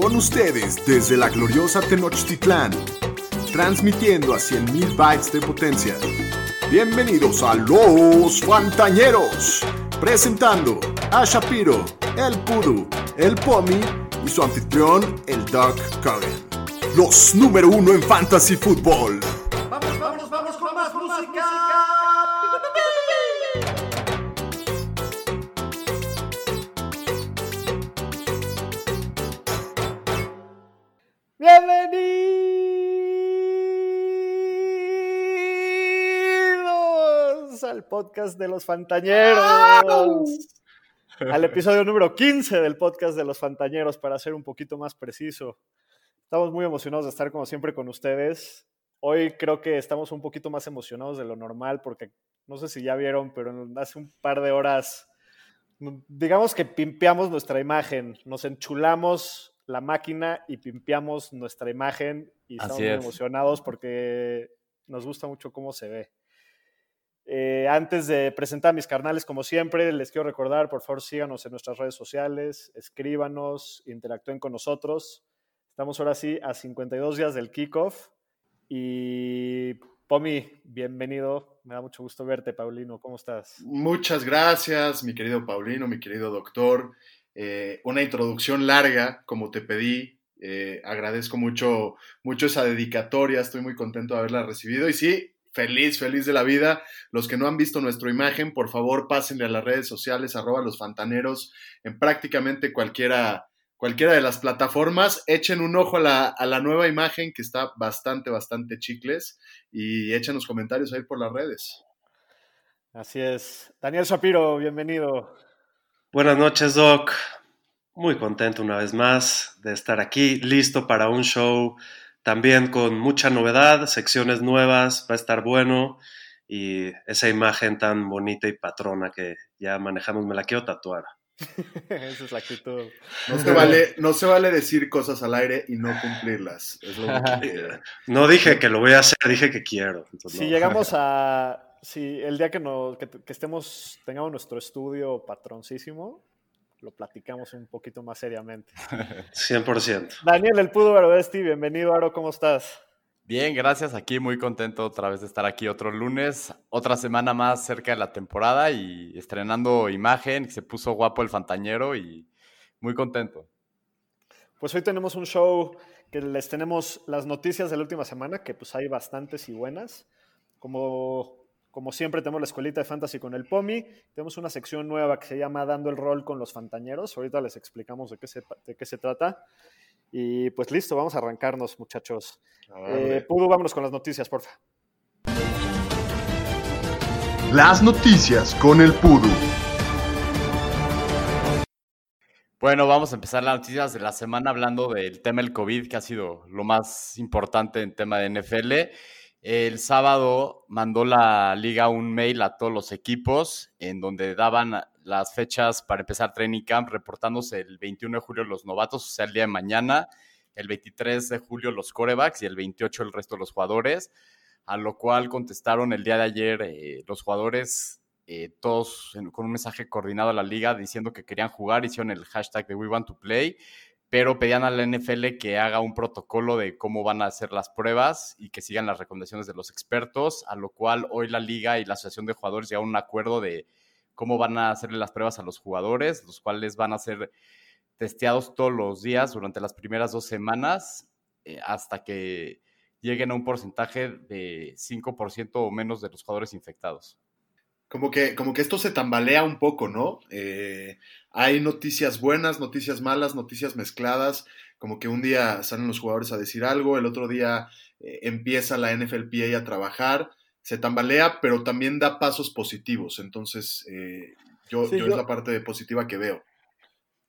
Con ustedes desde la gloriosa Tenochtitlán, transmitiendo a 100.000 bytes de potencia. Bienvenidos a Los Fantañeros, presentando a Shapiro, el Pudu, el Pomi y su anfitrión, el Doug Cogan. Los número uno en Fantasy Football. Al podcast de los Fantañeros. Al episodio número 15 del podcast de los Fantañeros, para ser un poquito más preciso. Estamos muy emocionados de estar como siempre con ustedes. Hoy creo que estamos un poquito más emocionados de lo normal porque no sé si ya vieron, pero hace un par de horas, digamos que pimpeamos nuestra imagen, nos enchulamos la máquina y pimpeamos nuestra imagen y estamos Así muy es. emocionados porque nos gusta mucho cómo se ve. Eh, antes de presentar a mis carnales, como siempre, les quiero recordar, por favor, síganos en nuestras redes sociales, escríbanos, interactúen con nosotros. Estamos ahora sí a 52 días del kickoff. Y Pomi, bienvenido. Me da mucho gusto verte, Paulino. ¿Cómo estás? Muchas gracias, mi querido Paulino, mi querido doctor. Eh, una introducción larga, como te pedí. Eh, agradezco mucho, mucho esa dedicatoria. Estoy muy contento de haberla recibido. Y sí, feliz, feliz de la vida. Los que no han visto nuestra imagen, por favor, pásenle a las redes sociales, arroba los fantaneros, en prácticamente cualquiera, cualquiera de las plataformas. Echen un ojo a la, a la nueva imagen que está bastante, bastante chicles. Y echen los comentarios ahí por las redes. Así es. Daniel Shapiro, bienvenido. Buenas noches, Doc. Muy contento una vez más de estar aquí, listo para un show también con mucha novedad, secciones nuevas, va a estar bueno y esa imagen tan bonita y patrona que ya manejamos me la quiero tatuar. Esa es la actitud. No se, vale, no se vale decir cosas al aire y no cumplirlas. Es lo único que- No dije que lo voy a hacer, dije que quiero. entonces Si no. llegamos a. Si el día que, nos, que, que estemos, tengamos nuestro estudio patroncísimo, lo platicamos un poquito más seriamente. 100%. Daniel, el Pudo Aroesti, bienvenido, Aro, ¿cómo estás? Bien, gracias. Aquí muy contento otra vez de estar aquí otro lunes, otra semana más cerca de la temporada y estrenando imagen. Se puso guapo el Fantañero y muy contento. Pues hoy tenemos un show que les tenemos las noticias de la última semana, que pues hay bastantes y buenas. Como, como siempre tenemos la escuelita de fantasy con el POMI, tenemos una sección nueva que se llama Dando el rol con los fantañeros. Ahorita les explicamos de qué se, de qué se trata. Y pues listo, vamos a arrancarnos, muchachos. Eh, Pudu, vámonos con las noticias, porfa. Las noticias con el Pudu. Bueno, vamos a empezar las noticias de la semana hablando del tema del COVID, que ha sido lo más importante en tema de NFL. El sábado mandó la liga un mail a todos los equipos en donde daban las fechas para empezar training camp, reportándose el 21 de julio los novatos, o sea, el día de mañana, el 23 de julio los corebacks y el 28 el resto de los jugadores, a lo cual contestaron el día de ayer eh, los jugadores eh, todos con un mensaje coordinado a la liga diciendo que querían jugar, hicieron el hashtag de We Want to Play, pero pedían a la NFL que haga un protocolo de cómo van a hacer las pruebas y que sigan las recomendaciones de los expertos, a lo cual hoy la liga y la asociación de jugadores llegaron un acuerdo de cómo van a hacerle las pruebas a los jugadores, los cuales van a ser testeados todos los días durante las primeras dos semanas eh, hasta que lleguen a un porcentaje de 5% o menos de los jugadores infectados. Como que, como que esto se tambalea un poco, ¿no? Eh, hay noticias buenas, noticias malas, noticias mezcladas. Como que un día salen los jugadores a decir algo, el otro día eh, empieza la NFLPA a trabajar. Se tambalea, pero también da pasos positivos. Entonces, eh, yo, Sí, yo yo- es la parte positiva que veo.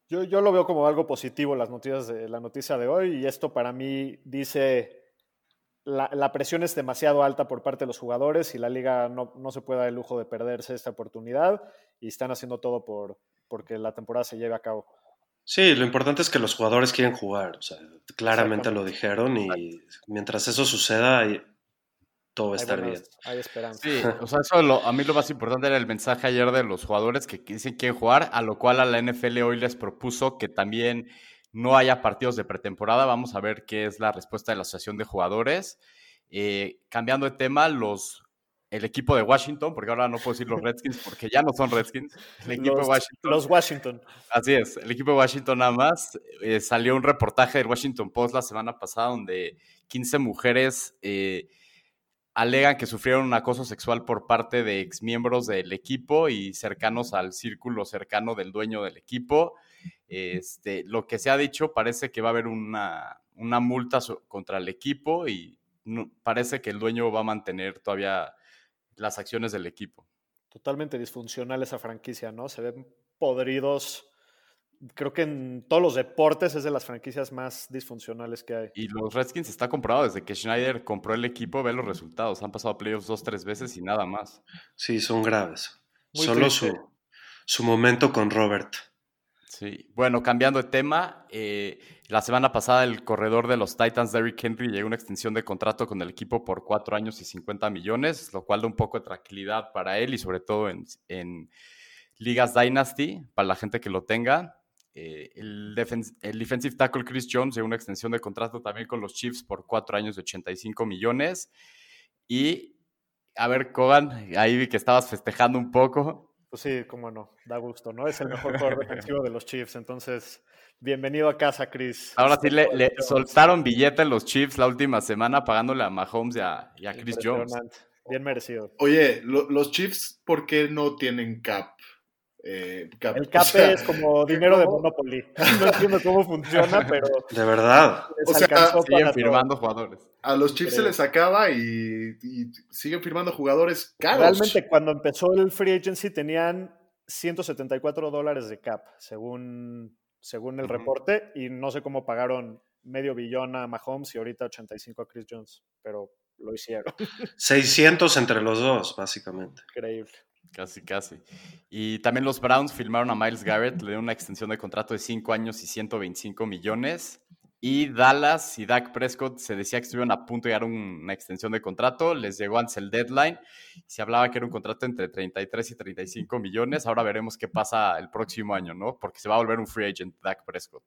Yo, yo lo veo como algo positivo las noticias de, la noticia de hoy y esto para mí dice la, la presión es demasiado alta por parte de los jugadores y la liga no, no se puede dar el lujo de perderse esta oportunidad y están haciendo todo por porque la temporada se lleve a cabo. Sí, lo importante es que los jugadores quieren jugar. O sea, claramente lo dijeron y mientras eso suceda, todo va a Hay, estar buenas- bien. hay esperanza. Sí, o sea, eso lo- a mí lo más importante era el mensaje ayer de los jugadores que dicen que quieren jugar, a lo cual a la NFL hoy les propuso que también no haya partidos de pretemporada. Vamos a ver qué es la respuesta de la Asociación de Jugadores. Eh, cambiando de tema, los, el equipo de Washington, porque ahora no puedo decir los Redskins porque ya no son Redskins. El equipo los, de Washington. Los Washington. Así es, el equipo de Washington nada más. Eh, salió un reportaje del Washington Post la semana pasada donde 15 mujeres eh, alegan que sufrieron un acoso sexual por parte de exmiembros del equipo y cercanos al círculo cercano del dueño del equipo. Este, lo que se ha dicho parece que va a haber una, una multa contra el equipo y no, parece que el dueño va a mantener todavía las acciones del equipo. Totalmente disfuncional esa franquicia, ¿no? Se ven podridos. Creo que en todos los deportes es de las franquicias más disfuncionales que hay. Y los Redskins está comprobado desde que Schneider compró el equipo, ve los resultados. Han pasado a playoffs dos, tres veces y nada más. Sí, son graves. Muy Solo su, su momento con Robert. Sí, bueno, cambiando de tema, eh, la semana pasada el corredor de los Titans, Derrick Henry, llegó a una extensión de contrato con el equipo por cuatro años y 50 millones, lo cual da un poco de tranquilidad para él y sobre todo en, en ligas Dynasty, para la gente que lo tenga. Eh, el, el, defensive tackle Chris Jones llegó a una extensión de contrato también con los Chiefs por cuatro años y 85 millones. Y, a ver, Kogan, ahí vi que estabas festejando un poco. Pues sí, cómo no, da gusto, ¿no? Es el mejor jugador defensivo de los Chiefs, entonces bienvenido a casa, Chris. Ahora sí le, le soltaron billete los Chiefs la última semana pagándole a Mahomes y a, y a Chris Jones. Bien merecido. Oye, lo, los Chiefs, ¿por qué no tienen cap? Eh, cap? El cap o sea, es como dinero de Monopoly. No entiendo cómo funciona, pero. De verdad. O sea, siguen firmando todo. jugadores. A los Chiefs se les acaba y, y, siguen firmando jugadores caros. Realmente, cuando empezó el free agency, tenían 174 dólares de cap, según, según el uh -huh. reporte, y no sé cómo pagaron medio billón a Mahomes y ahorita 85 a Chris Jones, pero lo hicieron. 600 entre los dos, básicamente. Increíble. Casi, casi. Y también los Browns firmaron a Miles Garrett, le dieron una extensión de contrato de 5 años y 125 millones. Y Dallas y Dak Prescott se decía que estuvieron a punto de llegar una extensión de contrato, les llegó antes el deadline, se hablaba que era un contrato entre 33 y 35 millones, ahora veremos qué pasa el próximo año, ¿no? Porque se va a volver un free agent Dak Prescott.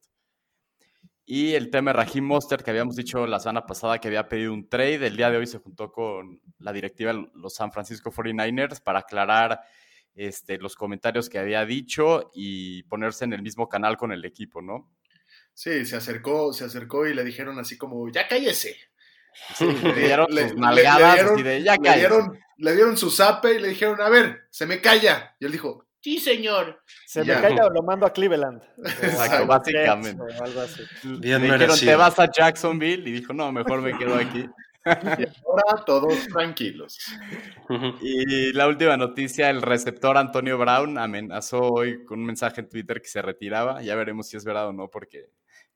Y el tema de Raheem Mostert, que habíamos dicho la semana pasada que había pedido un trade, el día de hoy se juntó con la directiva de los San Francisco 49ers para aclarar este, los comentarios que había dicho y ponerse en el mismo canal con el equipo, ¿no? Sí, se acercó, se acercó y le dijeron así como, ya cállese. Sí, le dieron le, sus nalgadas le, le dieron, de, ya le dieron, le dieron su zape y le dijeron, a ver, se me calla. Y él dijo, sí, señor. Se ya. me calla o lo mando a Cleveland. Exacto, básicamente. O algo así. Bien le dijeron, te vas a Jacksonville y dijo, no, mejor me quedo aquí. Y ahora todos tranquilos. Y la última noticia, el receptor Antonio Brown amenazó hoy con un mensaje en Twitter que se retiraba. Ya veremos si es verdad o no, porque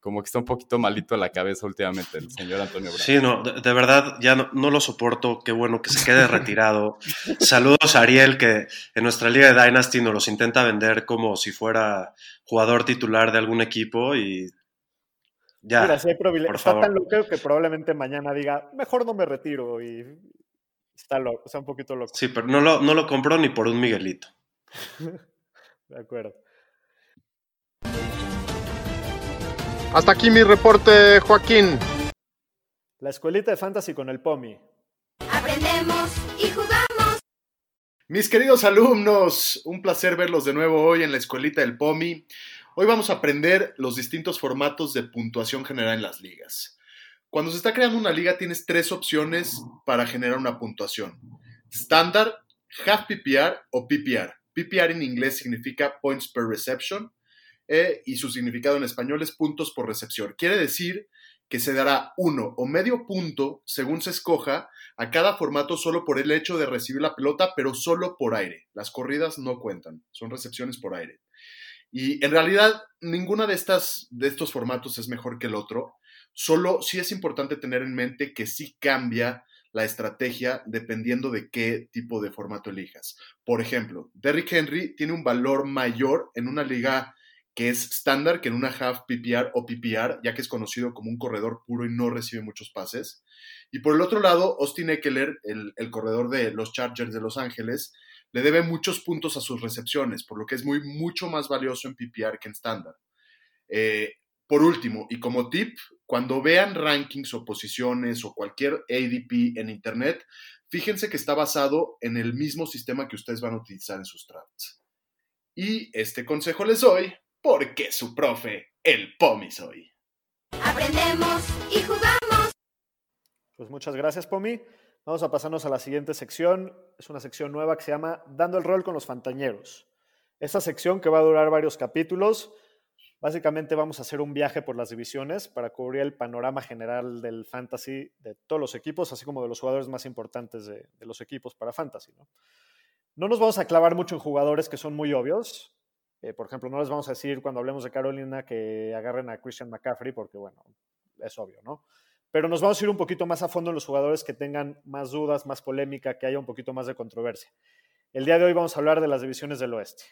como que está un poquito malito la cabeza últimamente el señor Antonio Brown. Sí, no, de, de verdad ya no, no, lo soporto. Qué bueno que se quede retirado. Saludos a Ariel, que en nuestra liga de Dynasty nos los intenta vender como si fuera jugador titular de algún equipo y ya. Mira, si hay está favor. tan loco que probablemente mañana diga, mejor no me retiro y está loco, está un poquito loco. Sí, pero no lo, no lo compró ni por un Miguelito. de acuerdo. Hasta aquí mi reporte, Joaquín. La escuelita de fantasy con el POMI. Aprendemos y jugamos. Mis queridos alumnos, un placer verlos de nuevo hoy en la escuelita del POMI. Hoy vamos a aprender los distintos formatos de puntuación general en las ligas. Cuando se está creando una liga tienes tres opciones para generar una puntuación. Estándar, half PPR o PPR. PPR en inglés significa points per reception eh, y su significado en español es puntos por recepción. Quiere decir que se dará uno o medio punto, según se escoja, a cada formato solo por el hecho de recibir la pelota, pero solo por aire. Las corridas no cuentan, son recepciones por aire. Y en realidad, ninguna de, estas, de estos formatos es mejor que el otro. Solo sí es importante tener en mente que sí cambia la estrategia dependiendo de qué tipo de formato elijas. Por ejemplo, Derrick Henry tiene un valor mayor en una liga que es estándar que en una half PPR o PPR, ya que es conocido como un corredor puro y no recibe muchos pases. Y por el otro lado, Austin Eckler, el, el corredor de los Chargers de Los Ángeles, le debe muchos puntos a sus recepciones, por lo que es muy, mucho más valioso en PPR que en estándar. Eh, Por último, y como tip, cuando vean rankings o posiciones o cualquier ADP en Internet, fíjense que está basado en el mismo sistema que ustedes van a utilizar en sus drafts. Y este consejo les doy porque su profe, el POMI soy. Aprendemos y jugamos. Pues muchas gracias, Pomi. Vamos a pasarnos a la siguiente sección. Es una sección nueva que se llama Dando el rol con los fantañeros. Esta sección que va a durar varios capítulos. Básicamente vamos a hacer un viaje por las divisiones para cubrir el panorama general del fantasy de todos los equipos, así como de los jugadores más importantes de, de los equipos para fantasy. ¿no? no nos vamos a clavar mucho en jugadores que son muy obvios. Eh, por ejemplo, no les vamos a decir cuando hablemos de Carolina que agarren a Christian McCaffrey, porque bueno, es obvio, ¿no? Pero nos vamos a ir un poquito más a fondo en los jugadores que tengan más dudas, más polémica, que haya un poquito más de controversia. El día de hoy vamos a hablar de las divisiones del oeste.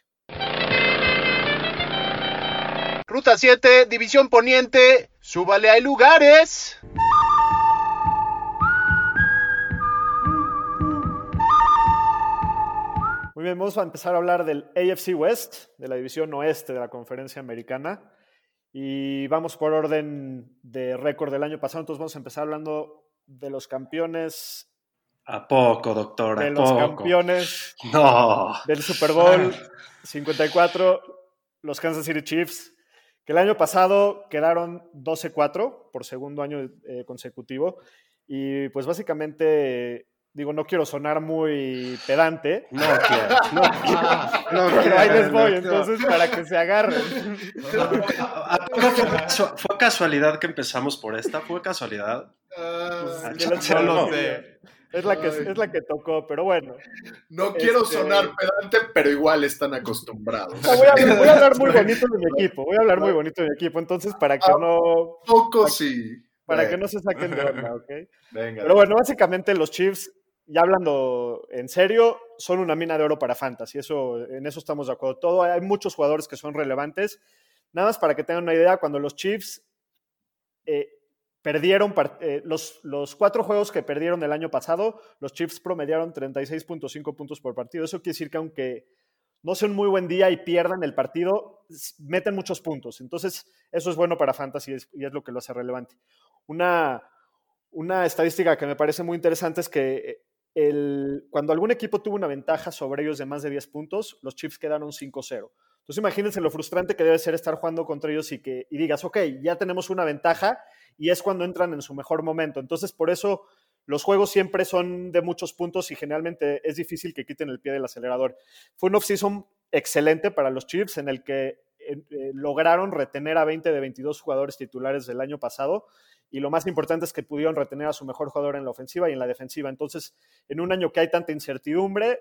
Ruta 7, División Poniente, súbale, hay lugares. Muy bien, vamos a empezar a hablar del AFC West, de la división oeste de la conferencia americana. Y vamos por orden de récord del año pasado. Entonces vamos a empezar hablando de los campeones. ¿A poco, doctor? ¿A De los poco? campeones No. del Super Bowl 54, los Kansas City Chiefs, que el año pasado quedaron 12-4 por segundo año eh, consecutivo. Y pues básicamente, digo, no quiero sonar muy pedante, No quiero. No quiero. No pero ahí les voy, entonces para que se agarren. ¿A- a poco fue, casu- fue casualidad que empezamos por esta? ¿Fue casualidad? Yo lo sé, No lo no. sé. Es la, que, es la que tocó, pero bueno. no quiero Este- sonar pedante, pero igual están acostumbrados. Voy, a, hablar- voy a hablar muy bonito de mi equipo, voy a hablar muy bonito de mi equipo, entonces para que Ah. no, Poco sí. para que no se saquen de onda, ¿ok? Venga. Pero bueno, básicamente los Chiefs, ya hablando en serio, son una mina de oro para Fantasy. Eso, en eso estamos de acuerdo. Todo, hay muchos jugadores que son relevantes. Nada más para que tengan una idea, cuando los Chiefs eh, perdieron eh, los, los cuatro juegos que perdieron el año pasado, los Chiefs promediaron 36.5 puntos por partido. Eso quiere decir que aunque no sea un muy buen día y pierdan el partido, meten muchos puntos. Entonces, eso es bueno para Fantasy y es- y es lo que lo hace relevante. Una, una estadística que me parece muy interesante es que el, cuando algún equipo tuvo una ventaja sobre ellos de más de 10 puntos, los Chiefs quedaron 5-0. Entonces imagínense lo frustrante que debe ser estar jugando contra ellos y que digas, ok, ya tenemos una ventaja y es cuando entran en su mejor momento. Entonces por eso los juegos siempre son de muchos puntos y generalmente es difícil que quiten el pie del acelerador. Fue un off-season excelente para los Chiefs en el que eh, eh, lograron retener a 20 de 22 jugadores titulares del año pasado y lo más importante es que pudieron retener a su mejor jugador en la ofensiva y en la defensiva. Entonces, en un año que hay tanta incertidumbre,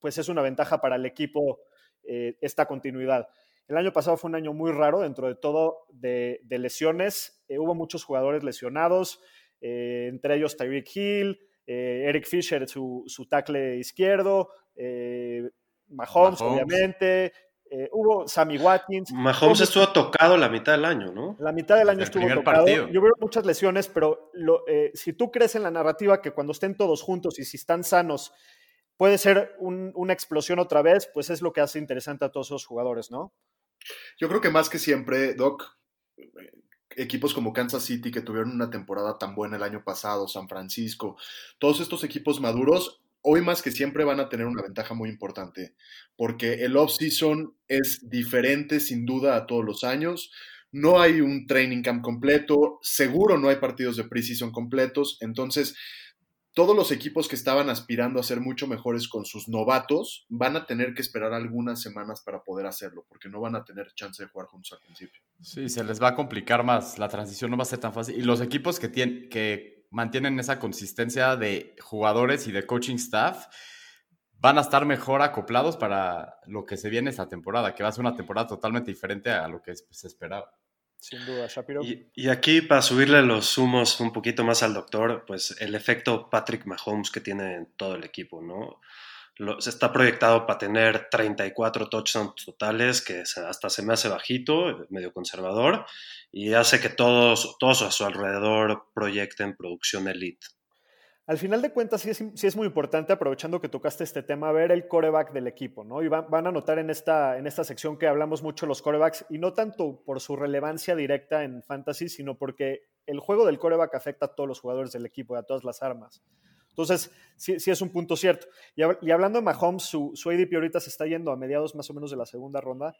pues es una ventaja para el equipo eh, esta continuidad. El año pasado fue un año muy raro dentro de todo de, de lesiones. Eh, hubo muchos jugadores lesionados, eh, entre ellos Tyreek Hill, eh, Eric Fisher, su, su tackle izquierdo, eh, Mahomes, Mahomes. obviamente. Eh, hubo Sammy Watkins. Mahomes Hubo- estuvo tocado la mitad del año, ¿no? la mitad del año El estuvo tocado. partido. Yo veo muchas lesiones, pero lo- eh, si tú crees en la narrativa que cuando estén todos juntos y si están sanos puede ser un- una explosión otra vez, pues es lo que hace interesante a todos esos jugadores, ¿no? Yo creo que más que siempre, Doc, eh, equipos como Kansas City que tuvieron una temporada tan buena el año pasado, San Francisco, todos estos equipos maduros, hoy más que siempre van a tener una ventaja muy importante, porque el off-season es diferente sin duda a todos los años. No hay un training camp completo, seguro no hay partidos de preseason completos, entonces todos los equipos que estaban aspirando a ser mucho mejores con sus novatos van a tener que esperar algunas semanas para poder hacerlo, porque no van a tener chance de jugar juntos al principio. Sí, se les va a complicar más. La transición no va a ser tan fácil. Y los equipos que, tienen, que mantienen esa consistencia de jugadores y de coaching staff van a estar mejor acoplados para lo que se viene esta temporada, que va a ser una temporada totalmente diferente a lo que se esperaba. Sin duda, Shapiro. Y, y aquí, para subirle los humos un poquito más al doctor, pues el efecto Patrick Mahomes que tiene en todo el equipo, ¿no? Se está proyectado para tener 34 touchdowns totales, que se- hasta se me hace bajito, medio conservador, y hace que todos, todos a su alrededor proyecten producción elite. al final de cuentas sí es, sí es, muy importante, aprovechando que tocaste este tema, ver el coreback del equipo, ¿no? Y van, van a notar en esta, en esta sección que hablamos mucho de los corebacks, y no tanto por su relevancia directa en fantasy, sino porque el juego del coreback afecta a todos los jugadores del equipo y a todas las armas. Entonces, sí, sí es un punto cierto. Y, y hablando de Mahomes, su, su, ADP ahorita se está yendo a mediados más o menos de la segunda ronda.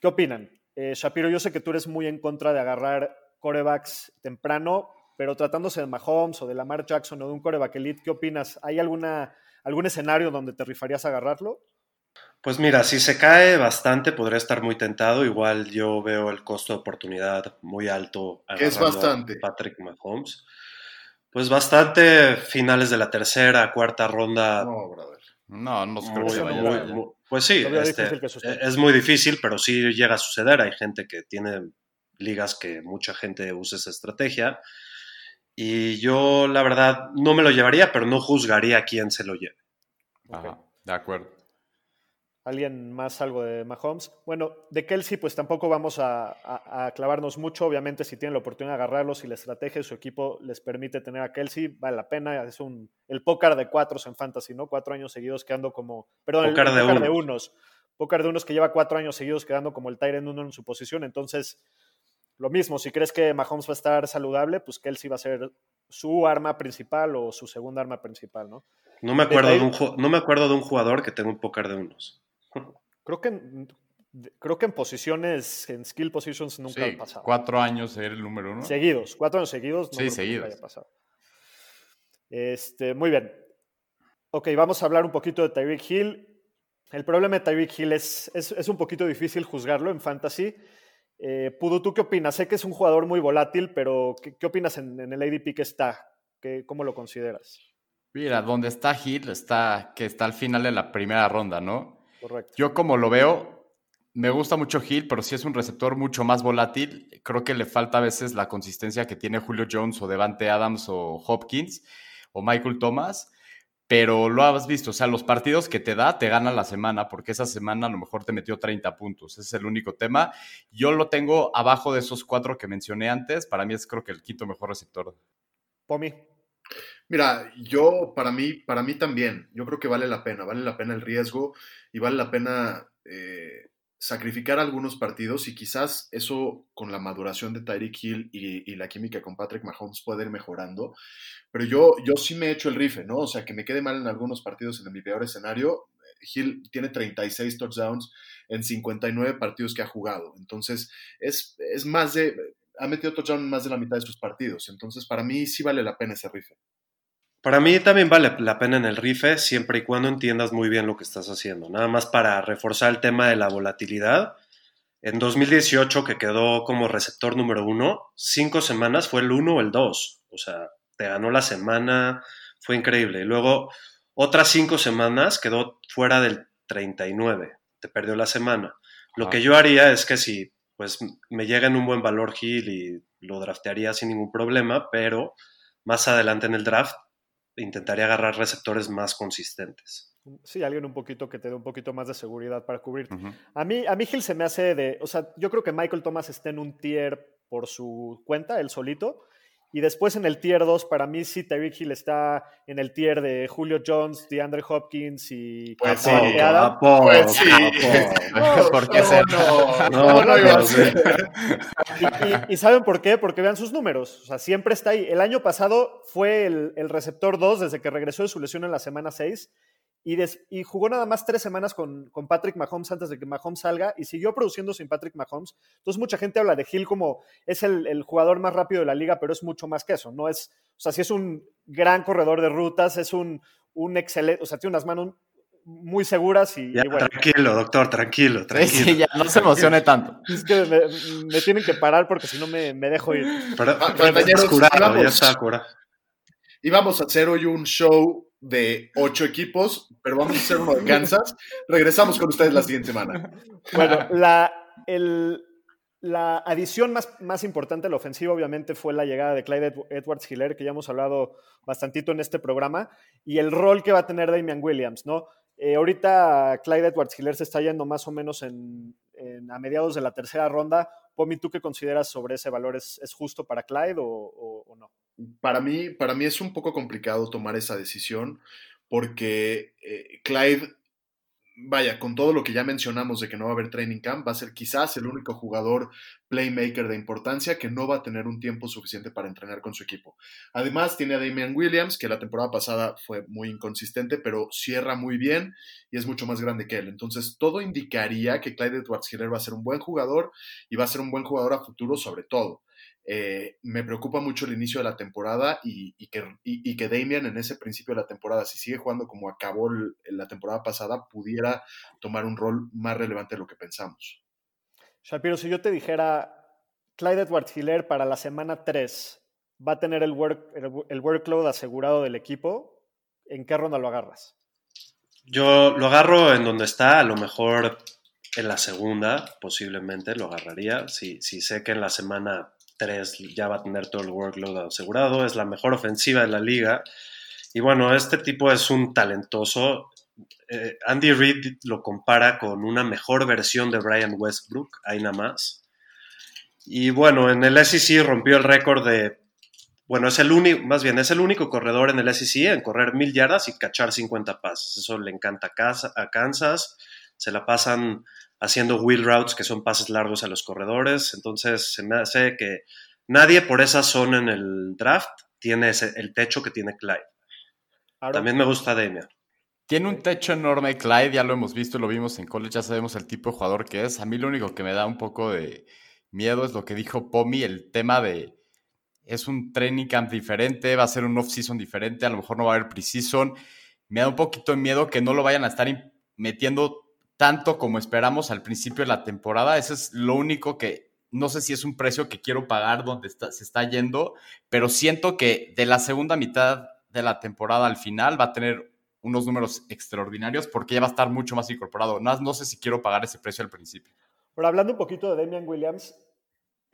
¿Qué opinan? Eh, Shapiro, yo sé que tú eres muy en contra de agarrar corebacks temprano, pero tratándose de Mahomes o de Lamar Jackson o de un coreback elite, ¿qué opinas? ¿Hay alguna, algún escenario donde te rifarías a agarrarlo? Pues mira, si se cae bastante, podría estar muy tentado. Igual yo veo el costo de oportunidad muy alto. ¿Qué es bastante? Patrick Mahomes. Pues bastante finales de la tercera, cuarta ronda. No, brother. No, no muy, que muy, muy, Pues sí, este, es muy difícil, pero sí llega a suceder. Hay gente que tiene ligas que mucha gente usa esa estrategia. Y yo, la verdad, no me lo llevaría, pero no juzgaría a quién se lo lleve. Ajá, de acuerdo. ¿Alguien más algo de Mahomes? Bueno, de Kelsey, pues tampoco vamos a, a, a, clavarnos mucho. Obviamente, si tienen la oportunidad de agarrarlos y la estrategia de su equipo les permite tener a Kelsey, vale la pena. Es un, el póker de cuatros en fantasy, ¿no? Cuatro años seguidos quedando como. Perdón, póker el, de, unos. de unos. Póker de unos que lleva cuatro años seguidos quedando como el Tyrant uno en su posición. Entonces, lo mismo, si crees que Mahomes va a estar saludable, pues Kelsey va a ser su arma principal o su segunda arma principal, ¿no? No me acuerdo, de, de un, no me acuerdo de un jugador que tenga un póker de unos. Creo que, en, creo que en posiciones, en skill positions nunca sí, ha pasado. Cuatro años ser el número uno. Seguidos, cuatro años seguidos. No sí, seguidos. haya pasado. Este, muy bien. Ok, vamos a hablar un poquito de Tyreek Hill. El problema de Tyreek Hill es, es, es, un poquito difícil juzgarlo en fantasy. Eh, Pudu, ¿tú qué opinas? Sé que es un jugador muy volátil, pero ¿qué, qué opinas en, en, el ADP que está? ¿Qué, ¿Cómo lo consideras? Mira, donde está Hill está que está al final de la primera ronda, ¿no? Correcto. Yo como lo veo, me gusta mucho Hill, pero si es un receptor mucho más volátil, creo que le falta a veces la consistencia que tiene Julio Jones o Devante Adams o Hopkins o Michael Thomas. Pero lo has visto, o sea, los partidos que te da, te gana la semana, porque esa semana a lo mejor te metió 30 puntos. Ese es el único tema. Yo lo tengo abajo de esos cuatro que mencioné antes. Para mí es creo que el quinto mejor receptor. Pomi. Mira, yo, para mí, para mí también, yo creo que vale la pena, vale la pena el riesgo y vale la pena eh, sacrificar algunos partidos y quizás eso con la maduración de Tyreek Hill y, la química con Patrick Mahomes puede ir mejorando. Pero yo, yo sí me he hecho el rife, ¿no? O sea, que me quede mal en algunos partidos en mi peor escenario. Hill tiene 36 touchdowns en 59 partidos que ha jugado. Entonces, es, es más de, ha metido touchdown en más de la mitad de sus partidos. Entonces, para mí sí vale la pena ese rife. Para mí también vale la pena en el rife, siempre y cuando entiendas muy bien lo que estás haciendo. Nada más para reforzar el tema de la volatilidad. En 2018, que quedó como receptor número uno, cinco semanas fue el uno o el dos. O sea, te ganó la semana, fue increíble. Y luego, otras cinco semanas quedó fuera del 39, te perdió la semana. Lo ah. que yo haría es que si pues me llega en un buen valor Hill y lo draftearía sin ningún problema, pero más adelante en el draft intentaría agarrar receptores más consistentes. Sí, alguien un poquito que te dé un poquito más de seguridad para cubrirte. Uh -huh. a, mí, a mí Hill se me hace de, o sea, yo creo que Michael Thomas está en un tier por su cuenta, él solito, y después en el tier 2, para mí sí, Tyreek Hill está en el tier de Julio Jones, DeAndre Hopkins y pues sí, Adam. Pues sí. No, ¿Por qué ser? No, no, no, iba a ser. Y, y, y, ¿saben por qué? Porque vean sus números. O sea, siempre está ahí. El año pasado fue el, el receptor 2 desde que regresó de su lesión en la semana 6 y, des, y, jugó nada más tres semanas con, con, Patrick Mahomes antes de que Mahomes salga y siguió produciendo sin Patrick Mahomes. Entonces mucha gente habla de Hill como es el, el, jugador más rápido de la liga, pero es mucho más que eso. No es, o sea, sí es un gran corredor de rutas, es un, un excelente, o sea, tiene unas manos muy seguras y, ya, y bueno. Tranquilo, doctor, tranquilo, tranquilo. Sí, sí, ya no se emocione tanto. Es que me, me tienen que parar porque si no me, me, dejo ir. Pero, pero ya está curado, ya está curado. Y vamos a hacer hoy un show de ocho equipos, pero vamos a hacer uno de Kansas. Regresamos con ustedes la siguiente semana. Bueno, la, el, la adición más, más importante a la ofensiva, obviamente, fue la llegada de Clyde Edwards Hiller, que ya hemos hablado bastantito en este programa, y el rol que va a tener Damian Williams, ¿no? Eh, ahorita Clyde Edwards Hiller se está yendo más o menos en, en, a mediados de la tercera ronda. Pomi, ¿tú qué consideras sobre ese valor? ¿Es, es justo para Clyde o, o, no? para mí, para mí es un poco complicado tomar esa decisión porque eh, Clyde vaya, con todo lo que ya mencionamos de que no va a haber training camp, va a ser quizás el único jugador playmaker de importancia que no va a tener un tiempo suficiente para entrenar con su equipo. Además, tiene a Damian Williams, que la temporada pasada fue muy inconsistente, pero cierra muy bien y es mucho más grande que él. Entonces, todo indicaría que Clyde Edwards-Hiller va a ser un buen jugador y va a ser un buen jugador a futuro sobre todo. Eh, me preocupa mucho el inicio de la temporada y, que, y, que Damian en ese principio de la temporada, si sigue jugando como acabó la temporada pasada, pudiera tomar un rol más relevante de lo que pensamos. Shapiro, si yo te dijera, Clyde Edwards Hiller para la semana 3 va a tener el, work, el, workload asegurado del equipo, ¿en qué ronda lo agarras? Yo lo agarro en donde está, a lo mejor en la segunda, posiblemente lo agarraría. Si, si sé que en la semana 3 ya va a tener todo el workload asegurado, es la mejor ofensiva de la liga. Y bueno, este tipo es un talentoso. Eh, Andy Reid lo compara con una mejor versión de Brian Westbrook, ahí nada más. Y bueno, en el SEC rompió el récord de, bueno, es el único, más bien, es el único corredor en el SEC en correr mil yardas y cachar 50 pases. Eso le encanta a Kansas. Se la pasan haciendo wheel routes, que son pases largos a los corredores. Entonces, se me hace que nadie por esa zona en el draft tiene el techo que tiene Clyde. También me gusta Demian. Tiene un techo enorme Clyde, ya lo hemos visto, lo vimos en college, ya sabemos el tipo de jugador que es. A mí lo único que me da un poco de miedo es lo que dijo Pomi, el tema de es un training camp diferente, va a ser un off-season diferente, a lo mejor no va a haber pre-season. Me da un poquito de miedo que no lo vayan a estar metiendo tanto como esperamos al principio de la temporada. Eso es lo único que no sé si es un precio que quiero pagar donde se está yendo, pero siento que de la segunda mitad de la temporada al final va a tener unos números extraordinarios porque ya va a estar mucho más incorporado. No, no sé si quiero pagar ese precio al principio. Pero hablando un poquito de Damian Williams,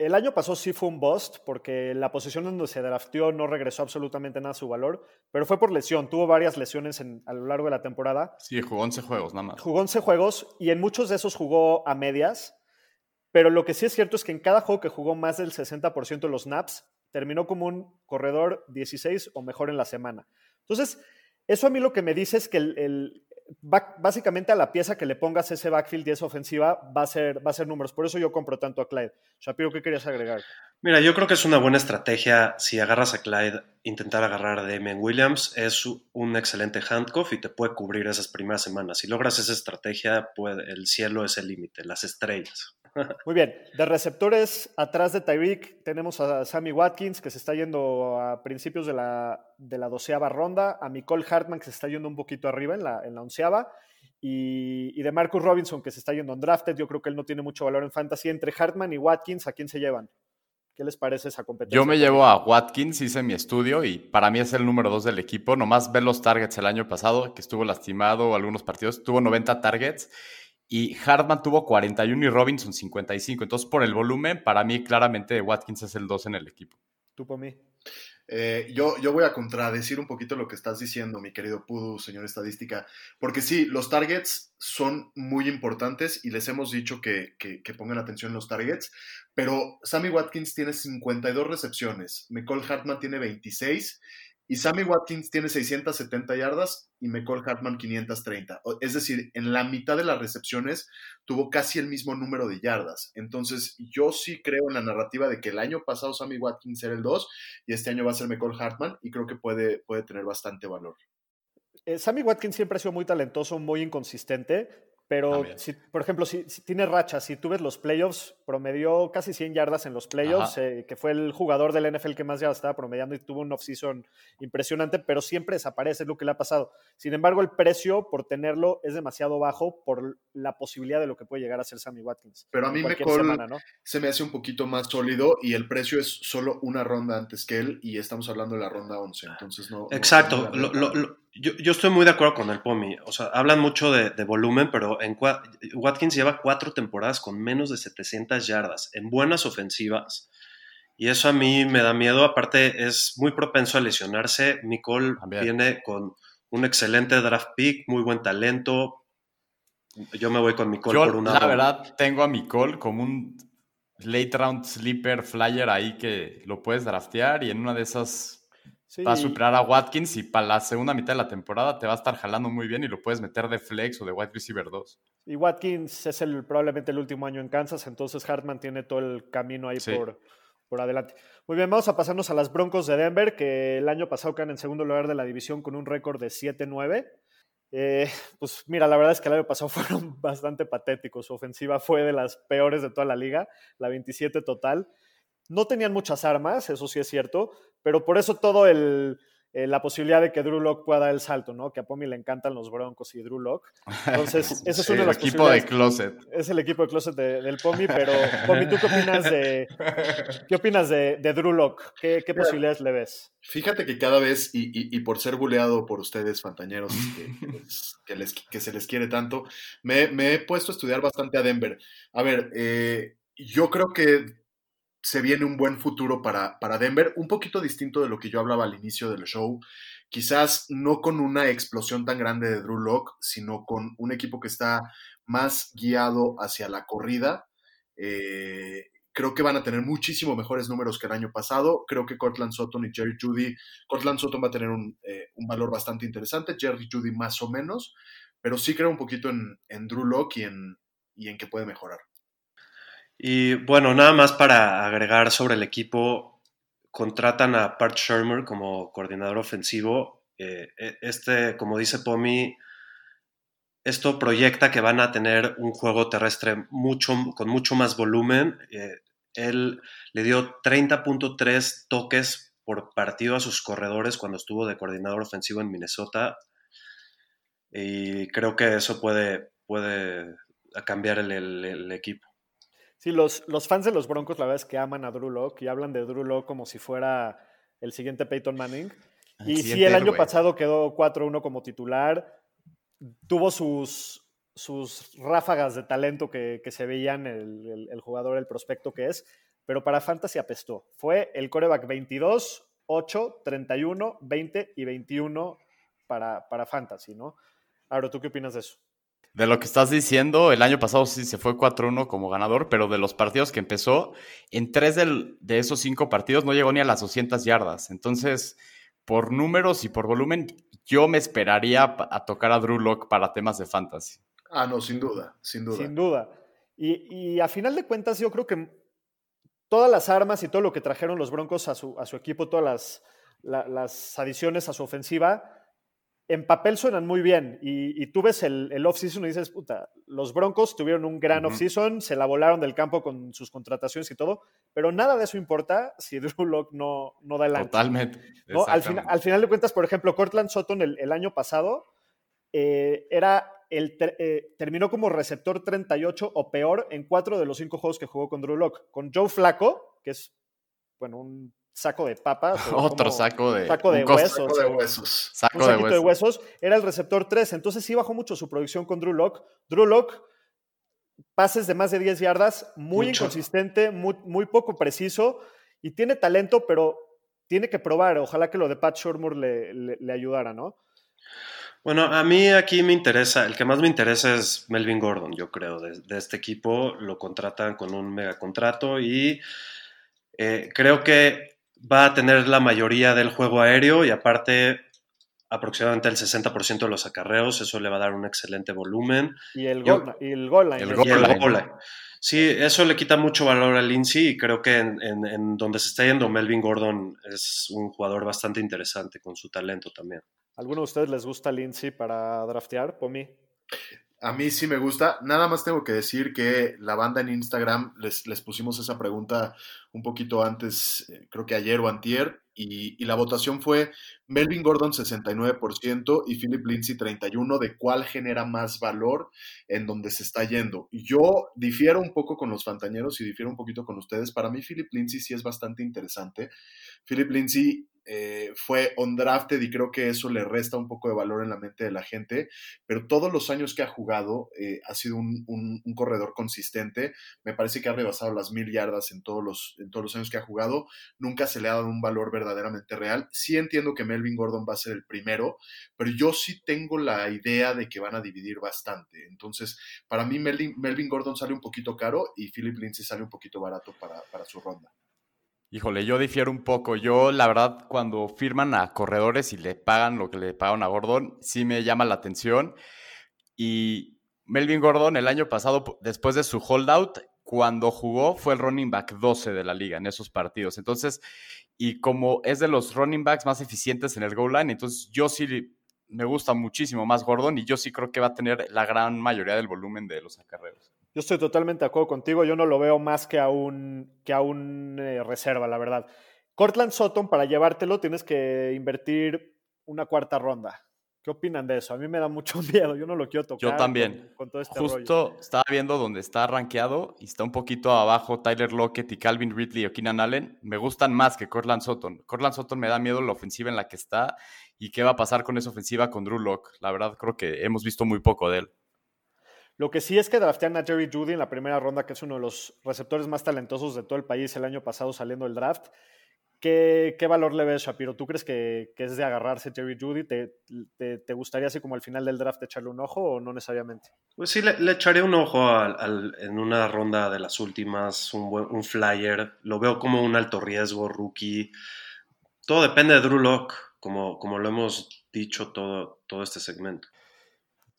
el año pasado sí fue un bust porque la posición donde se drafteó no regresó absolutamente nada a su valor, pero fue por lesión. Tuvo varias lesiones a lo largo de la temporada. Sí, jugó 11 juegos nada más. Jugó 11 juegos y en muchos de esos jugó a medias, pero lo que sí es cierto es que en cada juego que jugó más del 60% de los naps, terminó como un corredor 16 o mejor en la semana. Entonces, eso a mí lo que me dice es que el, básicamente a la pieza que le pongas ese backfield y esa ofensiva va a ser, va a ser números. Por eso yo compro tanto a Clyde. Shapiro, ¿qué querías agregar? Mira, yo creo que es una buena estrategia si agarras a Clyde, intentar agarrar a Damien Williams. Es un excelente handcuff y te puede cubrir esas primeras semanas. Si logras esa estrategia, el cielo es el límite, las estrellas. Muy bien, de receptores, atrás de Tyreek tenemos a Sammy Watkins, que se está yendo a principios de la, de la doceava ronda, a Nicole Hartman, que se está yendo un poquito arriba en la, en la onceava, y, y, de Marcus Robinson, que se está yendo en drafted. Yo creo que él no tiene mucho valor en fantasy. Entre Hartman y Watkins, ¿a quién se llevan? ¿Qué les parece esa competencia? Yo me llevo a Watkins, hice mi estudio y para mí es el número dos del equipo. Nomás ve los targets el año pasado, que estuvo lastimado algunos partidos, tuvo 90 targets y Hartman tuvo 41 y Robinson 55. Entonces, por el volumen, para mí claramente Watkins es el 2 en el equipo. ¿Tú por mí? Eh, yo, yo voy a contradecir un poquito lo que estás diciendo, mi querido Pudu, señor estadística, porque sí, los targets son muy importantes y les hemos dicho que, que, que pongan atención en los targets, pero Sammy Watkins tiene 52 recepciones, Nicole Hartman tiene 26 y Sammy Watkins tiene 670 yardas y McCall Hartman 530. Es decir, en la mitad de las recepciones tuvo casi el mismo número de yardas. Entonces, yo sí creo en la narrativa de que el año pasado Sammy Watkins era el 2 y este año va a ser McCall Hartman y creo que puede, puede tener bastante valor. Eh, Sammy Watkins siempre ha sido muy talentoso, muy inconsistente, pero, si, por ejemplo, si, tiene rachas, si tú ves los playoffs, promedió casi 100 yardas en los playoffs, eh, que fue el jugador del NFL que más yardas estaba promediando y tuvo un offseason impresionante, pero siempre desaparece, es lo que le ha pasado. Sin embargo, el precio por tenerlo es demasiado bajo por la posibilidad de lo que puede llegar a ser Sammy Watkins. Pero a mí me ¿no? se me hace un poquito más sólido y el precio es solo una ronda antes que él y estamos hablando de la ronda 11, entonces no... Exacto, yo, estoy muy de acuerdo con el POMI. O sea, hablan mucho de, volumen, pero en Watkins lleva cuatro temporadas con menos de 700 yardas en buenas ofensivas. Y eso a mí me da miedo. Aparte, es muy propenso a lesionarse. Nicole viene con un excelente draft pick, muy buen talento. Yo me voy con Nicole por una. La verdad, tengo a Nicole como un late round sleeper flyer ahí que lo puedes draftear y en una de esas Sí, va a superar a Watkins y para la segunda mitad de la temporada te va a estar jalando muy bien y lo puedes meter de flex o de wide receiver 2. y Watkins es el, probablemente el último año en Kansas, entonces Hartman tiene todo el camino ahí Sí. por, por adelante. Muy bien, vamos a pasarnos a las Broncos de Denver, que el año pasado quedan en segundo lugar de la división con un récord de 7-9. Eh, pues mira, la verdad es que el año pasado fueron bastante patéticos. Su ofensiva fue de las peores de toda la liga, la 27 total. No tenían muchas armas, eso sí es cierto, pero por eso todo el, eh, la posibilidad de que Drew Lock pueda dar el salto, ¿no? Que a Pomi le encantan los Broncos y Drew Lock. Entonces, ese es Sí, uno de el los equipo de closet. es el equipo de closet de- del Pomi, pero Pomi, ¿tú qué opinas de, qué opinas de, de Drew Lock? ¿Qué, qué Mira. posibilidades le ves? Fíjate que cada vez, y, y- y por ser buleado por ustedes, fantañeros, que, que les- que les- que se les quiere tanto, me, me he puesto a estudiar bastante a Denver. A ver, eh, yo creo que se viene un buen futuro para, para Denver, un poquito distinto de lo que yo hablaba al inicio del show. Quizás no con una explosión tan grande de Drew Lock, sino con un equipo que está más guiado hacia la corrida. Eh, creo que van a tener muchísimo mejores números que el año pasado. Creo que Cortland Sutton y Jerry Judy, Cortland Sutton va a tener un, eh, un valor bastante interesante, Jerry Judy más o menos, pero sí creo un poquito en, en Drew Lock y en, y en que puede mejorar. Y bueno, nada más para agregar sobre el equipo, contratan a Pat Shermer como coordinador ofensivo. Eh, e- este, como dice Pomi, esto proyecta que van a tener un juego terrestre mucho, con mucho más volumen. Eh, él le dio 30.3 toques por partido a sus corredores cuando estuvo de coordinador ofensivo en Minnesota. Y creo que eso puede, puede cambiar el- equipo. Sí, los, los fans de los Broncos, la verdad es que aman a Drew Lock y hablan de Drew Lock como si fuera el siguiente Peyton Manning. Y sí, el año héroe. pasado quedó 4-1 como titular. Tuvo sus, sus ráfagas de talento que, que se veían el, el- el jugador, el prospecto que es, pero para Fantasy apestó. Fue el coreback 22, 8, 31, 20 y 21 para, para Fantasy, ¿no? Ahora, ¿tú qué opinas de eso? De lo que estás diciendo, el año pasado sí se fue 4-1 como ganador, pero de los partidos que empezó, en tres del- de esos cinco partidos no llegó ni a las 200 yardas. Entonces, por números y por volumen, yo me esperaría a tocar a Drew Lock para temas de fantasy. Ah, no, sin duda, sin duda. Sin duda. Y, y a final de cuentas, yo creo que todas las armas y todo lo que trajeron los Broncos a su, a su equipo, todas las, la- las adiciones a su ofensiva, en papel suenan muy bien. Y, y tú ves el, el off-season y dices, puta, los Broncos tuvieron un gran Ujú. off-season, se la volaron del campo con sus contrataciones y todo, pero nada de eso importa si Drew Lock no, no da el ancho. Totalmente. ¿no? Al, fina- al final de cuentas, por ejemplo, Cortland Sutton el, el año pasado eh, era el ter- eh, terminó como receptor 38 o peor en cuatro de los cinco juegos que jugó con Drew Lock. Con Joe Flaco, que es bueno, un saco de papas. Otro como- saco de, saco de huesos. Saco de huesos. Saco un de saquito de huesos. huesos, era el receptor 3. Entonces sí bajó mucho su producción con Drew Lock. Drew Lock, pases de más de 10 yardas, muy Mucho. inconsistente, muy, muy poco preciso y tiene talento, pero tiene que probar. Ojalá que lo de Pat Shurmur le, le- le ayudara, ¿no? Bueno, a mí aquí me interesa, el que más me interesa es Melvin Gordon, yo creo, de, de este equipo. Lo contratan con un mega contrato y eh, creo que va a tener la mayoría del juego aéreo y aparte aproximadamente el 60% de los acarreos, eso le va a dar un excelente volumen. Y el Yo- gol, y el goal line. El Y el line. goal line. Sí, eso le quita mucho valor a Lindsay y creo que en, en- en donde se está yendo Melvin Gordon es un jugador bastante interesante con su talento también. ¿Alguno de ustedes les gusta Lindsay para draftear? Por mí. A mí sí me gusta. Nada más tengo que decir que la banda en Instagram les, les pusimos esa pregunta un poquito antes, eh, creo que ayer o antier, y, y la votación fue Melvin Gordon 69% y Philip Lindsay 31% de cuál genera más valor en donde se está yendo. Yo difiero un poco con los fantañeros y difiero un poquito con ustedes. Para mí Philip Lindsay sí es bastante interesante. Philip Lindsay eh, fue undrafted y creo que eso le resta un poco de valor en la mente de la gente, pero todos los años que ha jugado eh, ha sido un, corredor consistente. Me parece que ha rebasado las mil yardas en todos, los, en todos los años que ha jugado. Nunca se le ha dado un valor verdaderamente real. Sí entiendo que Melvin Gordon va a ser el primero, pero yo sí tengo la idea de que van a dividir bastante. Entonces, para mí Melvin, Melvin Gordon sale un poquito caro y Philip Lindsay sale un poquito barato para, para su ronda. Híjole, yo difiero un poco. Yo, la verdad, cuando firman a corredores y le pagan lo que le pagaron a Gordon, sí me llama la atención. Y Melvin Gordon, el año pasado, después de su holdout, cuando jugó, fue el running back 12 de la liga en esos partidos. Entonces, y como es de los running backs más eficientes en el goal line, entonces yo sí me gusta muchísimo más Gordon y yo sí creo que va a tener la gran mayoría del volumen de los acarreos. Yo estoy totalmente de acuerdo contigo. Yo no lo veo más que a un, que a un eh, reserva, la verdad. Cortland Sutton, para llevártelo, tienes que invertir una cuarta ronda. ¿Qué opinan de eso? A mí me da mucho miedo. Yo no lo quiero tocar. Yo también. Con, con todo este Justo rollo. estaba viendo donde está rankeado y está un poquito abajo Tyler Lockett y Calvin Ridley o Keenan Allen. Me gustan más que Cortland Sutton. Cortland Sutton me da miedo la ofensiva en la que está y qué va a pasar con esa ofensiva con Drew Lock. La verdad, creo que hemos visto muy poco de él. Lo que sí es que draftean a Jerry Judy en la primera ronda, que es uno de los receptores más talentosos de todo el país el año pasado saliendo del draft. ¿Qué, valor le ves, Shapiro? ¿Tú crees que, es de agarrarse Jerry Judy? ¿Te, ¿Te, te, gustaría así como al final del draft echarle un ojo o no necesariamente? Pues sí, le, echaré un ojo en una ronda de las últimas, un, buen, un flyer. Lo veo como un alto riesgo, rookie. Todo depende de Drew Lock, como, como lo hemos dicho todo, todo este segmento.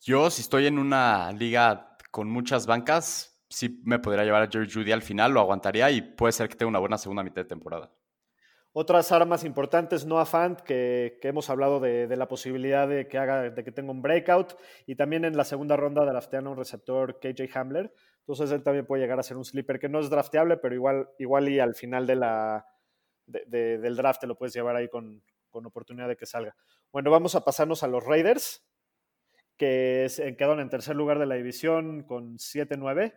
Yo, si estoy en una liga con muchas bancas, sí me podría llevar a Jerry Judy al final, lo aguantaría y puede ser que tenga una buena segunda mitad de temporada. Otras armas importantes, Noah Fant, que, hemos hablado de, la posibilidad de que haga, de que tenga un breakout, y también en la segunda ronda draftean un receptor KJ Hamler. Entonces él también puede llegar a ser un sleeper que no es drafteable, pero igual, igual y al final de la, de, del draft te lo puedes llevar ahí con, con oportunidad de que salga. Bueno, vamos a pasarnos a los Raiders que se quedaron en tercer lugar de la división con 7-9.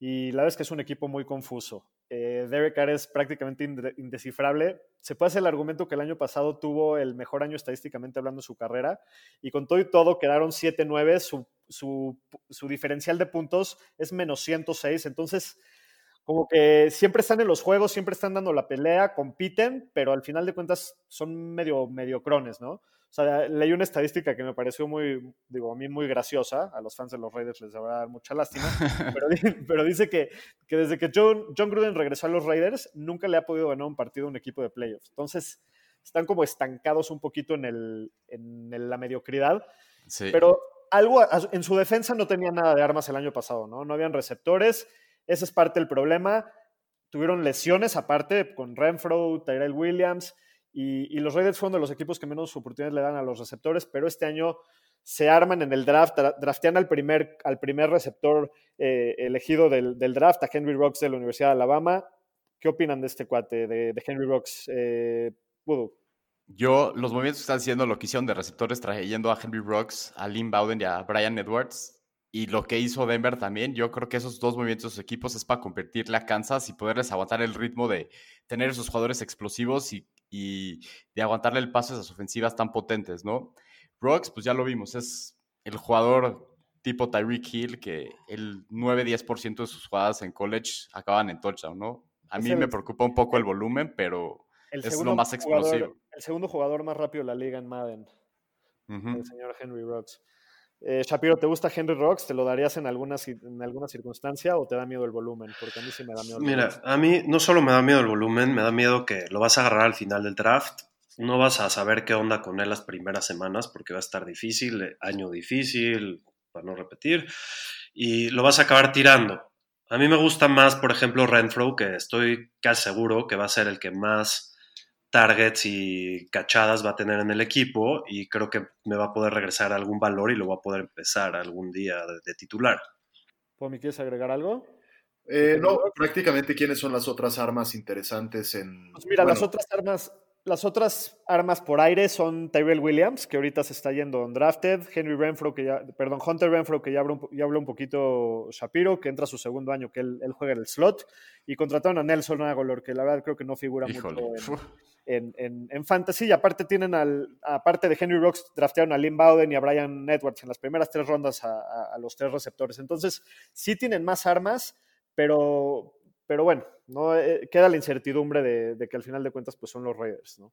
Y la verdad es que es un equipo muy confuso. Eh, Derek Carr es prácticamente indescifrable. Se puede hacer el argumento que el año pasado tuvo el mejor año estadísticamente hablando de su carrera. Y con todo y todo quedaron 7-9. Su, su, su diferencial de puntos es menos 106. Entonces, como que siempre están en los juegos, siempre están dando la pelea, compiten, pero al final de cuentas son medio mediocrones, ¿no? O sea, leí una estadística que me pareció muy, digo, a mí muy graciosa. A los fans de los Raiders les va a dar mucha lástima. pero, pero, dice que, que desde que John, John, Gruden regresó a los Raiders, nunca le ha podido ganar un partido a un equipo de playoffs. Entonces, están como estancados un poquito en, el, en la mediocridad. Sí. Pero algo, en su defensa no tenían nada de armas el año pasado, ¿no? No habían receptores. Ese es parte del problema. Tuvieron lesiones aparte con Renfro, Tyrell Williams. Y, los Raiders fueron de los equipos que menos oportunidades le dan a los receptores, pero este año se arman en el draft, draftean al primer, al primer receptor eh, elegido del, draft, a Henry Rocks de la Universidad de Alabama. ¿Qué opinan de este cuate, de, Henry Rocks? Eh. Yo, los movimientos que están haciendo lo que hicieron de receptores trayendo a Henry Rocks, a Lynn Bowden y a Brian Edwards, y lo que hizo Denver también, yo creo que esos dos movimientos de equipos es para convertirle a Kansas y poderles aguantar el ritmo de tener esos jugadores explosivos y y de aguantarle el paso a esas ofensivas tan potentes, ¿no? Rocks, pues ya lo vimos, es el jugador tipo Tyreek Hill que el 9-10% de sus jugadas en college acaban en touchdown, ¿no? A mí me preocupa un poco el volumen, pero es lo más explosivo. Jugador, el segundo jugador más rápido de la liga en Madden, uh -huh. el señor Henry Rocks. Eh, Shapiro, ¿te gusta Henry Rocks? ¿Te lo darías en alguna, en alguna circunstancia o te da miedo el volumen? Porque a mí sí me da miedo. El Mira, volumen. a mí no solo me da miedo el volumen, me da miedo que lo vas a agarrar al final del draft. No vas a saber qué onda con él las primeras semanas porque va a estar difícil, año difícil, para no repetir, y lo vas a acabar tirando. A mí me gusta más, por ejemplo, Renfro, que estoy casi seguro que va a ser el que más targets y cachadas va a tener en el equipo y creo que me va a poder regresar algún valor y lo va a poder empezar algún día de, de titular. ¿Pomi, quieres agregar algo? Eh, no, prácticamente quiénes son las otras armas interesantes en... Pues mira, bueno. las otras armas, las otras armas por aire son Tyrell Williams, que ahorita se está yendo undrafted, Henry Renfro, que ya, perdón, Hunter Renfro, que ya habló, un, ya habló un poquito Shapiro, que entra a su segundo año, que él, él juega en el slot, y contrataron a Nelson Aguilar, que la verdad creo que no figura Híjole. mucho en, en, en, en, fantasy, y aparte tienen al, aparte de Henry Rocks, draftearon a Lynn Bowden y a Brian Edwards en las primeras tres rondas a, a, a los tres receptores. Entonces, sí tienen más armas, pero, pero bueno, no eh, queda la incertidumbre de, que al final de cuentas pues son los Raiders, ¿no?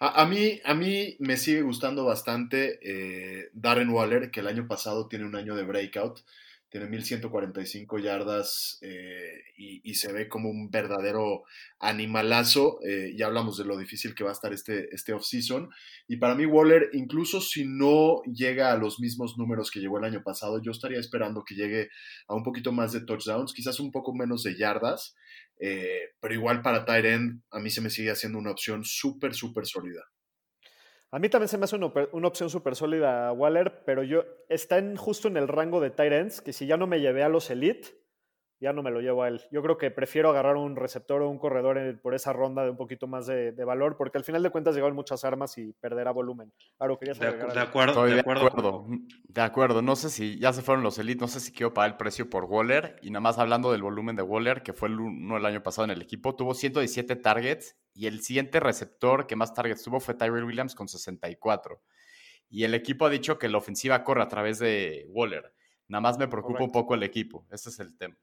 A, a mí, a mí me sigue gustando bastante eh, Darren Waller, que el año pasado tiene un año de breakout, tiene 1145 yardas eh, y, y, se ve como un verdadero animalazo. Eh, ya hablamos de lo difícil que va a estar este, este offseason. Y para mí, Waller, incluso si no llega a los mismos números que llegó el año pasado, yo estaría esperando que llegue a un poquito más de touchdowns, quizás un poco menos de yardas. Eh, pero igual para tight end, a mí se me sigue haciendo una opción súper, súper sólida. A mí también se me hace una, opción súper sólida Waller, pero yo está en, justo en el rango de ends, que si ya no me llevé a los elite, ya no me lo llevo a él. Yo creo que prefiero agarrar un receptor o un corredor en, por esa ronda de un poquito más de, de, valor, porque al final de cuentas llegaron muchas armas y perderá volumen. Claro, querías de, de, acuerdo, de, acuerdo, de acuerdo. De acuerdo. No sé si ya se fueron los Elite, no sé si quiero pagar el precio por Waller. Y nada más hablando del volumen de Waller, que fue el uno el año pasado en el equipo, tuvo 117 targets y el siguiente receptor que más targets tuvo fue Tyrell Williams con 64. Y el equipo ha dicho que la ofensiva corre a través de Waller. Nada más me preocupa Correcto. un poco el equipo. Ese es el tema.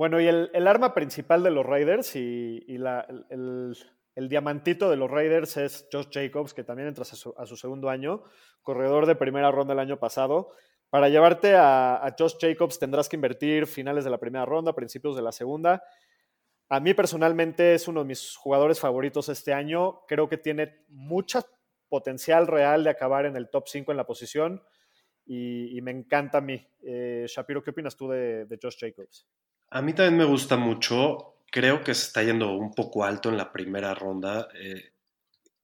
Bueno, y el, arma principal de los Raiders y, el, diamantito de los Raiders es Josh Jacobs, que también entra a su, segundo año, corredor de primera ronda el año pasado. Para llevarte a, Josh Jacobs tendrás que invertir finales de la primera ronda, principios de la segunda. A mí personalmente es uno de mis jugadores favoritos este año. Creo que tiene mucha potencial real de acabar en el top 5 en la posición y, me encanta a mí. Eh, Shapiro, ¿qué opinas tú de Josh Jacobs? A mí también me gusta mucho. Creo que se está yendo un poco alto en la primera ronda. Eh,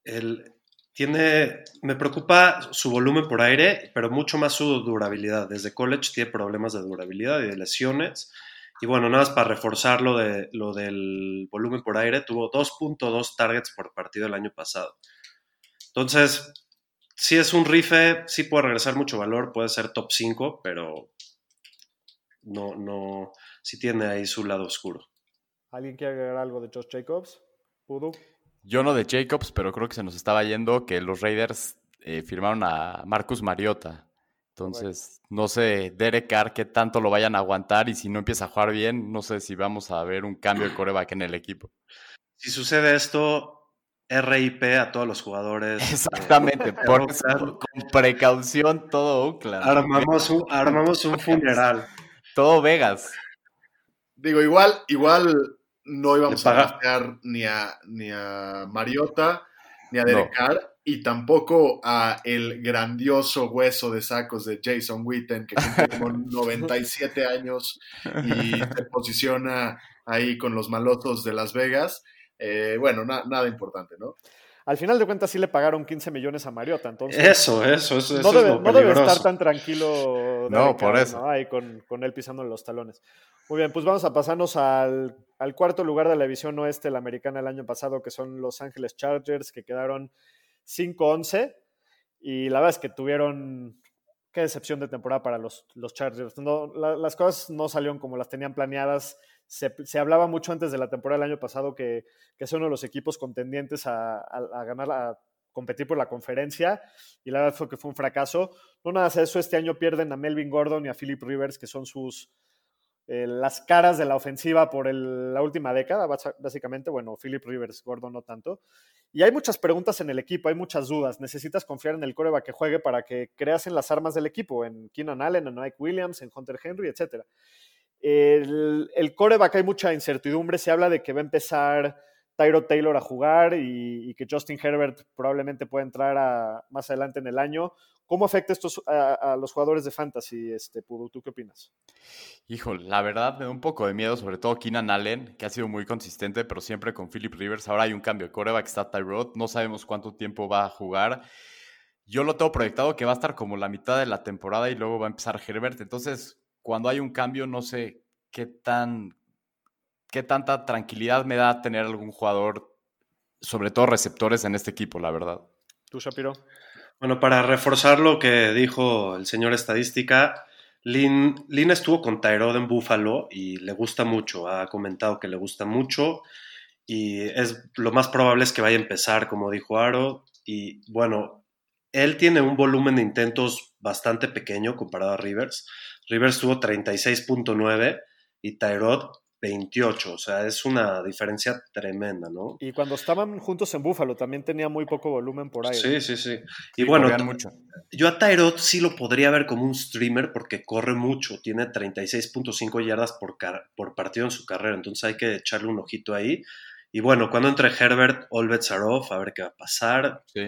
él tiene, me preocupa su volumen por aire, pero mucho más su durabilidad. Desde college tiene problemas de durabilidad y de lesiones. Y bueno, nada más para reforzar lo, de, lo del volumen por aire, tuvo 2.2 targets por partido el año pasado. Entonces, si es un rife, sí puede regresar mucho valor, puede ser top 5, pero no, no, sí tiene ahí su lado oscuro. ¿Alguien quiere agregar algo de Josh Jacobs? ¿Pudo? Yo no de Jacobs, pero creo que se nos estaba yendo que los Raiders eh, firmaron a Marcus Mariota. Entonces, no sé, Derek Carr, qué tanto lo vayan a aguantar y si no empieza a jugar bien, no sé si vamos a ver un cambio de coreback en el equipo. Si sucede esto, RIP a todos los jugadores. Exactamente, por eso, con precaución todo Oakland. Armamos un, armamos un funeral. todo Vegas. Digo, igual, igual no íbamos a draftear ni a, ni a Mariota, ni a Derek no. Carr, y tampoco a el grandioso hueso de sacos de Jason Witten, que cumple como 97 años y se posiciona ahí con los malotos de Las Vegas. Eh, bueno, na, nada importante, ¿no? Al final de cuentas sí le pagaron 15 millones a Mariota, entonces... Eso, eso, eso, no, debe, es no debe estar tan tranquilo. No, por eso. ¿no? Ahí con, con él pisando en los talones. Muy bien, pues vamos a pasarnos al, al, cuarto lugar de la división oeste, la americana el año pasado, que son Los Ángeles Chargers, que quedaron 5-11. Y la verdad es que tuvieron. Qué decepción de temporada para los, los Chargers. No, la, las cosas no salieron como las tenían planeadas. Se, se, hablaba mucho antes de la temporada del año pasado que, que son uno de los equipos contendientes a, a, ganar, a competir por la conferencia. Y la verdad fue que fue un fracaso. No nada de eso, este año pierden a Melvin Gordon y a Philip Rivers, que son sus, eh, las caras de la ofensiva por la última década, básicamente. Bueno, Philip Rivers, Gordon no tanto. Y hay muchas preguntas en el equipo, hay muchas dudas. Necesitas confiar en el coreback que juegue para que creas en las armas del equipo, en Keenan Allen, en Mike Williams, en Hunter Henry, etc. El, el coreback hay mucha incertidumbre. Se habla de que va a empezar Tyro Taylor a jugar y, que Justin Herbert probablemente pueda entrar a, más adelante en el año. ¿Cómo afecta esto a, a, los jugadores de fantasy, este, Pudu? ¿Tú qué opinas? Híjole, la verdad me da un poco de miedo, sobre todo Keenan Allen, que ha sido muy consistente, pero siempre con Philip Rivers. Ahora hay un cambio de coreback, está Tyrod, no sabemos cuánto tiempo va a jugar. Yo lo tengo proyectado que va a estar como la mitad de la temporada y luego va a empezar Herbert. Entonces, cuando hay un cambio, no sé qué tan qué tanta tranquilidad me da tener algún jugador sobre todo receptores en este equipo, la verdad. ¿Tú, Shapiro? Bueno, para reforzar lo que dijo el señor estadística, Lin, Lin estuvo con Tyrod en Buffalo y le gusta mucho, ha comentado que le gusta mucho y es lo más probable es que vaya a empezar, como dijo Aro, y bueno, él tiene un volumen de intentos bastante pequeño comparado a Rivers. Rivers tuvo 36.9 y Tyrod 28, o sea, es una diferencia tremenda, ¿no? Y cuando estaban juntos en Búfalo también tenía muy poco volumen por ahí. Sí, sí, sí. Y Sí, bueno, mucho. yo a Tyrod sí lo podría ver como un streamer porque corre mucho, tiene 36.5 yardas por, car- por partido en su carrera, entonces hay que echarle un ojito ahí. Y bueno, cuando entre Herbert, all bets are off, a ver qué va a pasar. Sí.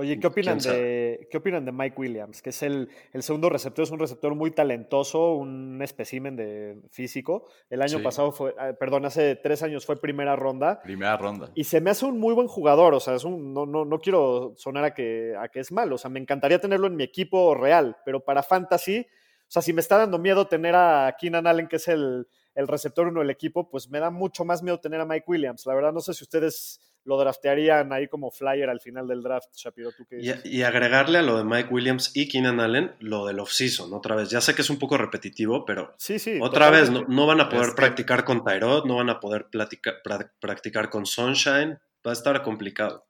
Oye, ¿qué opinan, de, ¿qué opinan de Mike Williams? Que es el, el segundo receptor, es un receptor muy talentoso, un espécimen de físico. El año Sí. pasado fue, ah, perdón, hace tres años fue primera ronda. Primera ronda. Y se me hace un muy buen jugador, o sea, es un, no, no, no quiero sonar a que, a que es malo, o sea, me encantaría tenerlo en mi equipo real, pero para fantasy, o sea, si me está dando miedo tener a Keenan Allen, que es el, el receptor uno del equipo, pues me da mucho más miedo tener a Mike Williams. La verdad, no sé si ustedes lo draftearían ahí como flyer al final del draft, Shapiro, ¿tú qué Y, dices? y agregarle a lo de Mike Williams y Keenan Allen lo del offseason, otra vez. Ya sé que es un poco repetitivo, pero Sí, sí. otra vez no, no van a poder Es que- practicar con Tyrod, no van a poder pra- practicar con Sunshine, va a estar complicado.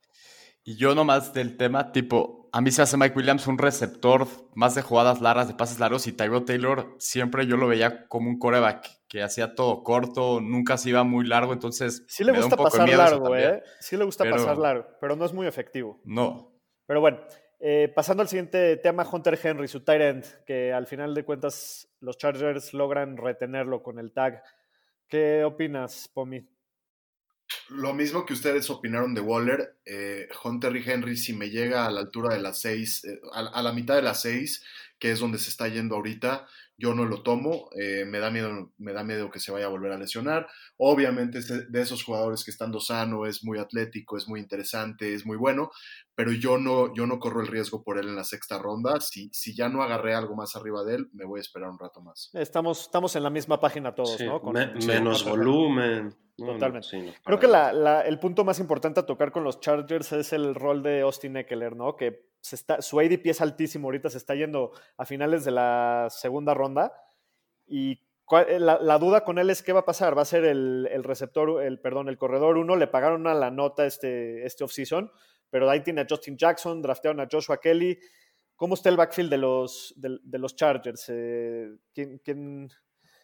Y yo nomás del tema, tipo, a mí se hace Mike Williams un receptor más de jugadas largas, de pases largos, y Tyrod Taylor siempre yo lo veía como un coreback que hacía todo corto, nunca se iba muy largo, entonces Sí le me da un gusta poco pasar miedo largo, también. ¿eh? Sí le gusta Pero- pasar largo, pero no es muy efectivo. No, Pero bueno, eh, pasando al siguiente tema, Hunter Henry, su tight end, que al final de cuentas los Chargers logran retenerlo con el tag. ¿Qué opinas, Pomi? Lo mismo que ustedes opinaron de Waller, eh, Hunter y Henry, si me llega a la altura de las seis, eh, a, a la mitad de las seis, que es donde se está yendo ahorita, yo no lo tomo, eh, me, da miedo, me da miedo que se vaya a volver a lesionar. Obviamente es de, de esos jugadores que estando sano es muy atlético, es muy interesante, es muy bueno, pero yo no, yo no corro el riesgo por él en la sexta ronda. Si, si ya no agarré algo más arriba de él, me voy a esperar un rato más. Estamos, estamos en la misma página todos, Sí, ¿no? Con- me- sí, menos volumen. No, no, Totalmente. sí, no, Creo que la- la- el punto más importante a tocar con los Chargers es el rol de Austin Eckler, ¿no? Que su ADP es altísimo ahorita, se está yendo a finales de la segunda ronda. Y eh, la, la duda con él es qué va a pasar. ¿Va a ser el, el receptor, el perdón, el corredor uno? Le pagaron a la nota este, este offseason, pero ahí tiene a Justin Jackson, draftearon a Joshua Kelly. ¿Cómo está el backfield de los, de los Chargers? Eh, ¿quién, quién-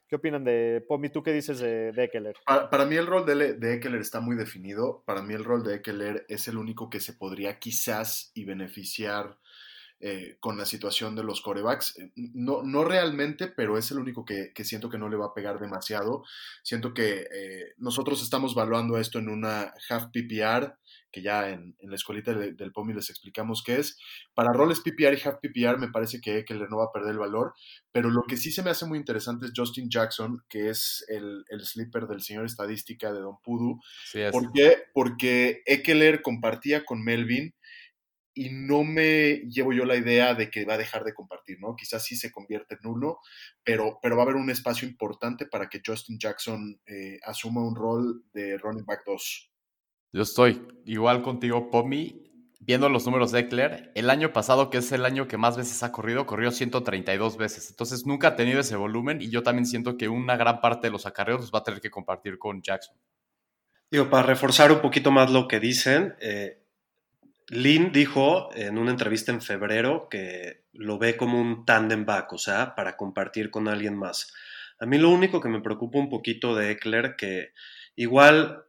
qué opinan de Pomi? ¿Tú qué dices de, de? Para, para mí el rol de, de está muy definido. Para mí el rol de Eckler es el único que se podría quizás y beneficiar eh, con la situación de los corebacks. Eh, No, no realmente, pero es el único que, que siento que no le va a pegar demasiado. Siento que eh, nosotros estamos evaluando esto en una half PPR, que ya en, en la escuelita de- del POMI les explicamos qué es. Para roles PPR y half PPR me parece que Eckler no va a perder el valor, pero lo que sí se me hace muy interesante es Justin Jackson, que es el, el sleeper del señor estadística de Don Pudu. sí. ¿Por qué? Porque Eckler compartía con Melvin y no me llevo yo la idea de que va a dejar de compartir, ¿no? Quizás sí se convierte en uno, pero, pero va a haber un espacio importante para que Justin Jackson eh, asuma un rol de running back 2. Yo estoy igual contigo, Pomi. Viendo los números de Eckler, el año pasado, que es el año que más veces ha corrido, corrió 132 veces. Entonces nunca ha tenido ese volumen y yo también siento que una gran parte de los acarreos los va a tener que compartir con Jackson. Digo, para reforzar un poquito más lo que dicen, eh, Lynn dijo en una entrevista en febrero que lo ve como un tandem back, o sea, para compartir con alguien más. A mí lo único que me preocupa un poquito de Eckler, que igual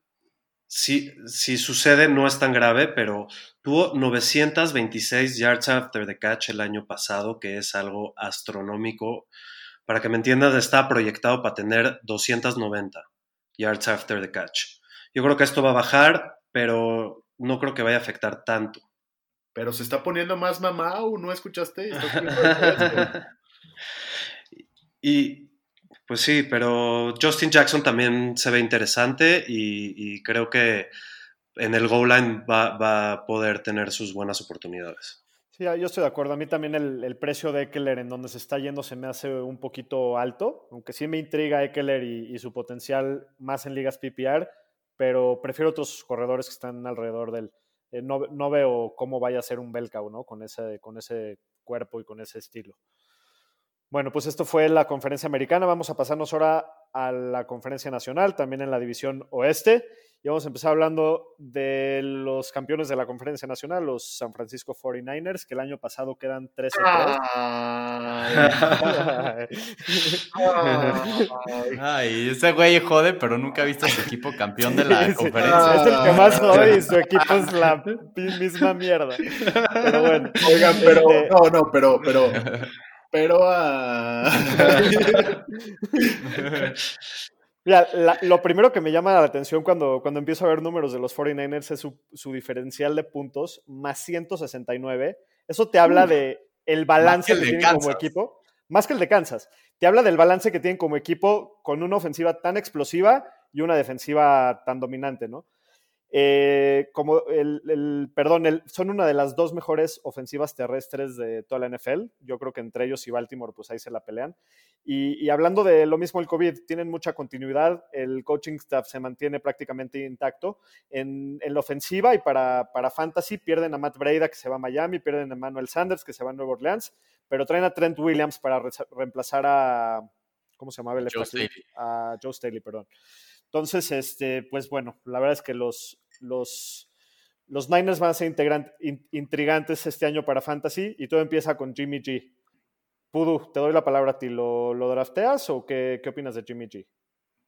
si, si sucede no es tan grave, pero tuvo 926 yards after the catch el año pasado, que es algo astronómico. Para que me entiendas, está proyectado para tener 290 yards after the catch. Yo creo que esto va a bajar, pero no creo que vaya a afectar tanto. Pero se está poniendo más mamá, ¿o no escuchaste? Y pues sí, pero Justin Jackson también se ve interesante y, y creo que en el goal line va, va, a poder tener sus buenas oportunidades. Sí, yo estoy de acuerdo. A mí también el, el, precio de Eckler en donde se está yendo se me hace un poquito alto, aunque sí me intriga Eckler y, y su potencial más en ligas PPR. Pero prefiero otros corredores que están alrededor del... eh, no, no veo cómo vaya a ser un Belcau, ¿no? Con ese, con ese cuerpo y con ese estilo. Bueno, pues esto fue la conferencia americana. Vamos a pasarnos ahora a la conferencia nacional, también en la división oeste. Y vamos a empezar hablando de los campeones de la conferencia nacional, los San Francisco 49ers, que el año pasado quedan 13 Ay, ay. Ay, ese güey jode, pero nunca ha visto a su equipo campeón de la Sí, sí. conferencia. Es el que más jode y su equipo es la misma mierda. Pero bueno. Oigan, pero Este, no, no, pero, pero, pero ah, Mira, la- lo primero que me llama la atención cuando, cuando empiezo a ver números de los 49ers es su, su diferencial de puntos, más 169. Eso te habla de el balance que el tienen como equipo, más que el de Kansas. Te habla del balance que tienen como equipo con una ofensiva tan explosiva y una defensiva tan dominante, ¿no? Eh, como el, el- perdón, el- son una de las dos mejores ofensivas terrestres de toda la NFL. Yo creo que entre ellos y Baltimore, pues ahí se la pelean. Y, y hablando de lo mismo el COVID, tienen mucha continuidad, el coaching staff se mantiene prácticamente intacto. En, en la ofensiva y para, para Fantasy pierden a Matt Breida que se va a Miami, pierden a Manuel Sanders que se va a Nueva Orleans, pero traen a Trent Williams para re- reemplazar a, ¿cómo se llamaba el Joe? A Joe Staley, perdón. Entonces, este, pues bueno, la verdad es que los, los, los Niners van a ser intrigantes este año para Fantasy y todo empieza con Jimmy G. Pudu, te doy la palabra a ti. ¿Lo, lo drafteas o qué, qué opinas de Jimmy G?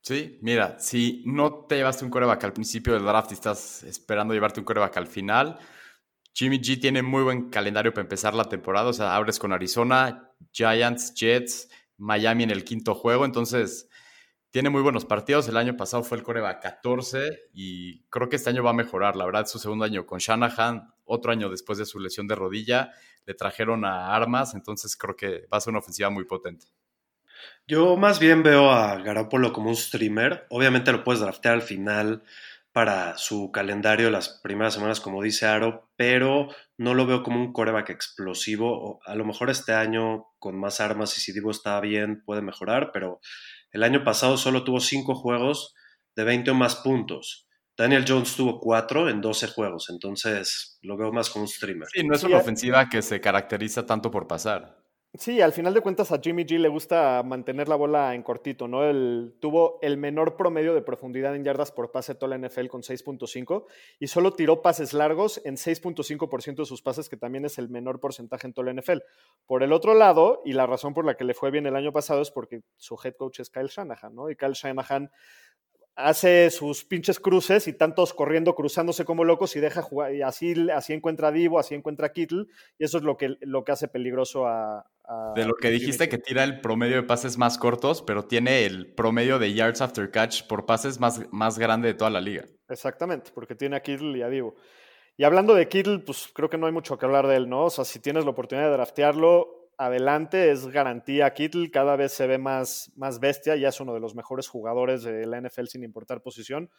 Sí, mira, si no te llevaste un coreback al principio del draft y estás esperando llevarte un coreback al final, Jimmy G tiene muy buen calendario para empezar la temporada. O sea, abres con Arizona, Giants, Jets, Miami en el quinto juego. Entonces, tiene muy buenos partidos. El año pasado fue el coreback 14 y creo que este año va a mejorar. La verdad, su segundo año con Shanahan, otro año después de su lesión de rodilla. Le trajeron a armas, entonces creo que va a ser una ofensiva muy potente. Yo más bien veo a Garoppolo como un streamer. Obviamente lo puedes draftear al final para su calendario las primeras semanas, como dice Aro, pero no lo veo como un coreback explosivo. A lo mejor este año con más armas y si Divo está bien puede mejorar, pero el año pasado solo tuvo 5 juegos de 20 o más puntos. Daniel Jones tuvo 4 en 12 juegos, entonces lo veo más como un streamer. Sí, no es una ofensiva que se caracteriza tanto por pasar. Sí, al final de cuentas a Jimmy G le gusta mantener la bola en cortito, ¿no? Él tuvo el menor promedio de profundidad en yardas por pase toda la NFL con 6.5 y solo tiró pases largos en 6.5% de sus pases, que también es el menor porcentaje en toda la NFL. Por el otro lado, y la razón por la que le fue bien el año pasado es porque su head coach es Kyle Shanahan, ¿no? Y Kyle Shanahan hace sus pinches cruces y tantos corriendo, cruzándose como locos y deja jugar, y así, así encuentra a Divo, así encuentra a Kittle, y eso es lo que, lo que hace peligroso a, a De lo que dijiste que tira el promedio de pases más cortos, pero tiene el promedio de yards after catch por pases más, más grande de toda la liga. Exactamente, porque tiene a Kittle y a Divo. Y hablando de Kittle, pues creo que no hay mucho que hablar de él, ¿no? O sea, si tienes la oportunidad de draftearlo, adelante, es garantía. Kittle cada vez se ve más, más bestia, ya es uno de los mejores jugadores de la NFL sin importar posición.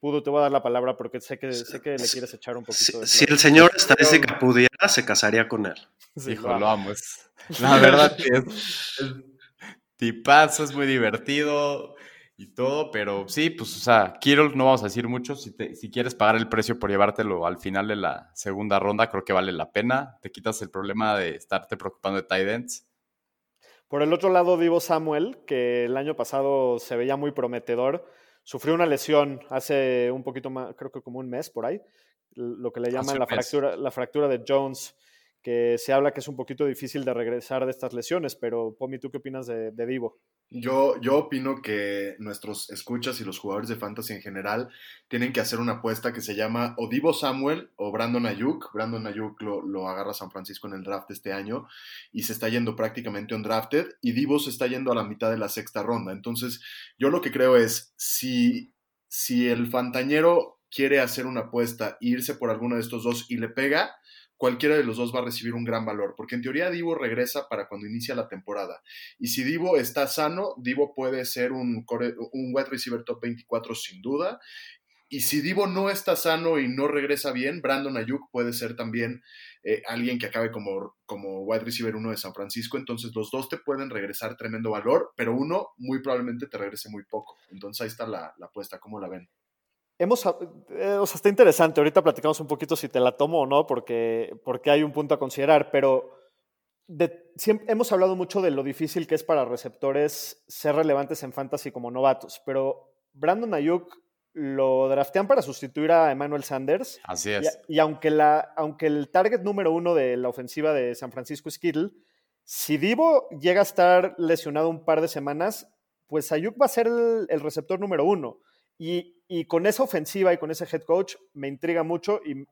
Pudo, te voy a dar la palabra porque sé que, sé que le quieres echar un poquito Si, de si el señor estadística pudiera, se casaría con él. Sí, Hijo, lo lo amo. amo. Es, la verdad es tipazo, es muy divertido y todo, pero sí, pues, o sea, Kittle no vamos a decir mucho. Si, te- si quieres pagar el precio por llevártelo al final de la segunda ronda, creo que vale la pena. Te quitas el problema de estarte preocupando de tight ends. Por el otro lado, Divo Samuel, que el año pasado se veía muy prometedor, sufrió una lesión hace un poquito más, creo que como un mes por ahí, lo que le llaman la mes. fractura, la fractura de Jones, que se habla que es un poquito difícil de regresar de estas lesiones, pero Pomi, ¿tú qué opinas de, de Divo? Yo, yo opino que nuestros escuchas y los jugadores de fantasy en general tienen que hacer una apuesta que se llama o Divo Samuel o Brandon Ayuk. Brandon Ayuk lo, lo agarra San Francisco en el draft este año y se está yendo prácticamente undrafted y Divo se está yendo a la mitad de la sexta ronda. Entonces, yo lo que creo es, si, si el fantañero quiere hacer una apuesta e irse por alguno de estos dos y le pega, cualquiera de los dos va a recibir un gran valor, porque en teoría Divo regresa para cuando inicia la temporada. Y si Divo está sano, Divo puede ser un, core- un wide receiver top 24 sin duda. Y si Divo no está sano y no regresa bien, Brandon Ayuk puede ser también eh, alguien que acabe como, como wide receiver 1 de San Francisco. Entonces los dos te pueden regresar tremendo valor, pero uno muy probablemente te regrese muy poco. Entonces ahí está la, la apuesta, ¿cómo la ven? Hemos, eh, o sea, está interesante. Ahorita platicamos un poquito si te la tomo o no, porque, porque hay un punto a considerar, pero de, siempre, hemos hablado mucho de lo difícil que es para receptores ser relevantes en fantasy como novatos, pero Brandon Ayuk lo draftean para sustituir a Emmanuel Sanders. Así es. Y, y aunque, la, aunque el target número uno de la ofensiva de San Francisco es Kittle, si Divo llega a estar lesionado un par de semanas, pues Ayuk va a ser el, el receptor número uno. Y, y, con esa ofensiva y con ese head coach me intriga mucho y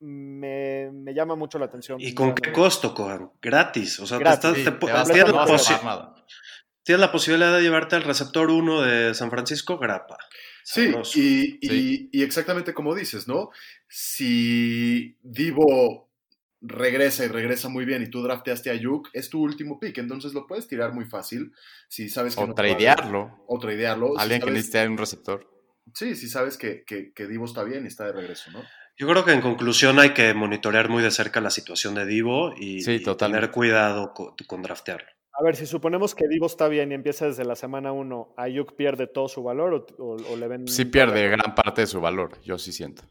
me, me llama mucho la atención. ¿Y con qué costo, Cojan? Gratis. O sea, Gratis. te estás- Sí, te- tienes, la posi- tienes posibilidad de llevarte al receptor 1 de San Francisco, grapa. Sí, y, y- Sí. y exactamente como dices, ¿no? Si Divo regresa y regresa muy bien y tú drafteaste a Yuk, es tu último pick, entonces lo puedes tirar muy fácil si sabes que O no tradearlo. O tradearlo. si Alguien que sabes- necesite un receptor. Sí, si sabes que, que, que Divo está bien y está de regreso, ¿no? Yo creo que en conclusión hay que monitorear muy de cerca la situación de Divo y, Sí, tener cuidado con, con draftearlo. A ver, si suponemos que Divo está bien y empieza desde la semana 1, ¿Ayuk pierde todo su valor o, o- o le ven...? Sí pierde gran parte de su valor, yo sí siento.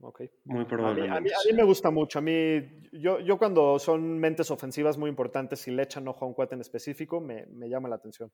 Ok. Muy A mí, probablemente. a mí- a mí me gusta mucho. A mí, yo, yo cuando son mentes ofensivas muy importantes y le echan ojo a un cuate en específico, me, me llama la atención.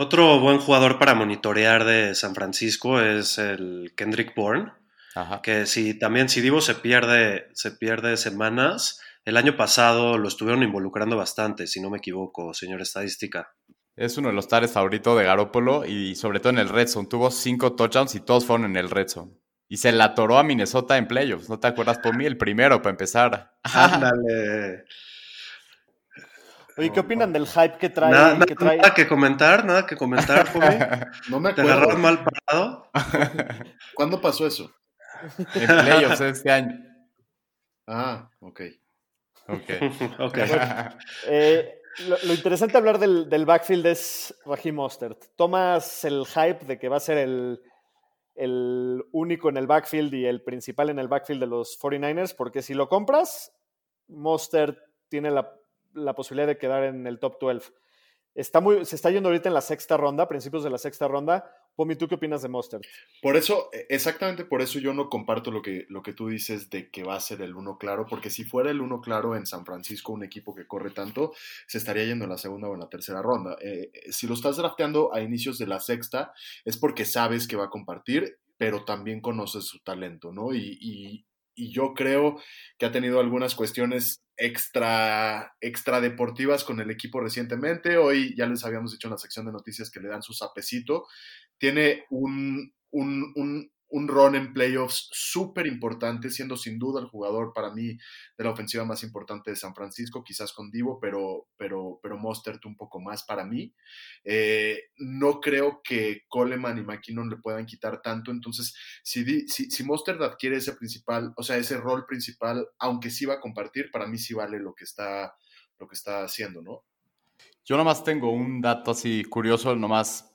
Otro buen jugador para monitorear de San Francisco es el Kendrick Bourne, Ajá. que si también si Divo se pierde, se pierde semanas, el año pasado lo estuvieron involucrando bastante, si no me equivoco, señor estadística. Es uno de los tares favoritos de Garópolo y sobre todo en el Red Zone. Tuvo cinco touchdowns y todos fueron en el Red Zone. Y se la atoró a Minnesota en playoffs. ¿No te acuerdas por mí? El primero para empezar. Ándale. Oye, ¿qué opinan del hype que trae? Nada, nada- que trae? nada que comentar, nada que comentar, joven. No me ¿Te acuerdo. agarraron mal parado? ¿Cuándo pasó eso? en playoffs este año. Ah, ok. Ok. ok. Eh, lo, lo interesante de hablar del, del backfield es Raheem Mostert. Tomas el hype de que va a ser el, el único en el backfield y el principal en el backfield de los 49ers, porque si lo compras, Mostert tiene la, la posibilidad de quedar en el top 12. Está muy, se está yendo ahorita en la sexta ronda, principios de la sexta ronda. Pomi, ¿tú qué opinas de Mostert? Por eso, eh, exactamente por eso yo no comparto lo que, lo que tú dices de que va a ser el uno claro, porque si fuera el uno claro en San Francisco, un equipo que corre tanto, se estaría yendo en la segunda o en la tercera ronda. Eh, eh, si lo estás drafteando a inicios de la sexta, es porque sabes que va a compartir, pero también conoces su talento, ¿no? Y- y yo creo que ha tenido algunas cuestiones extra, deportivas con el equipo recientemente. Hoy ya les habíamos dicho en la sección de noticias que le dan su sapecito. Tiene un, un, un, un run en playoffs súper importante, siendo sin duda el jugador para mí de la ofensiva más importante de San Francisco, quizás con Divo, pero, pero, pero Mostert un poco más para mí. Eh, no creo que Coleman y McKinnon le puedan quitar tanto, entonces si, si, si Mostert adquiere ese principal, o sea, ese rol principal, aunque sí va a compartir, para mí sí vale lo que está, lo que está haciendo, ¿no? Yo nomás tengo un dato así curioso, nomás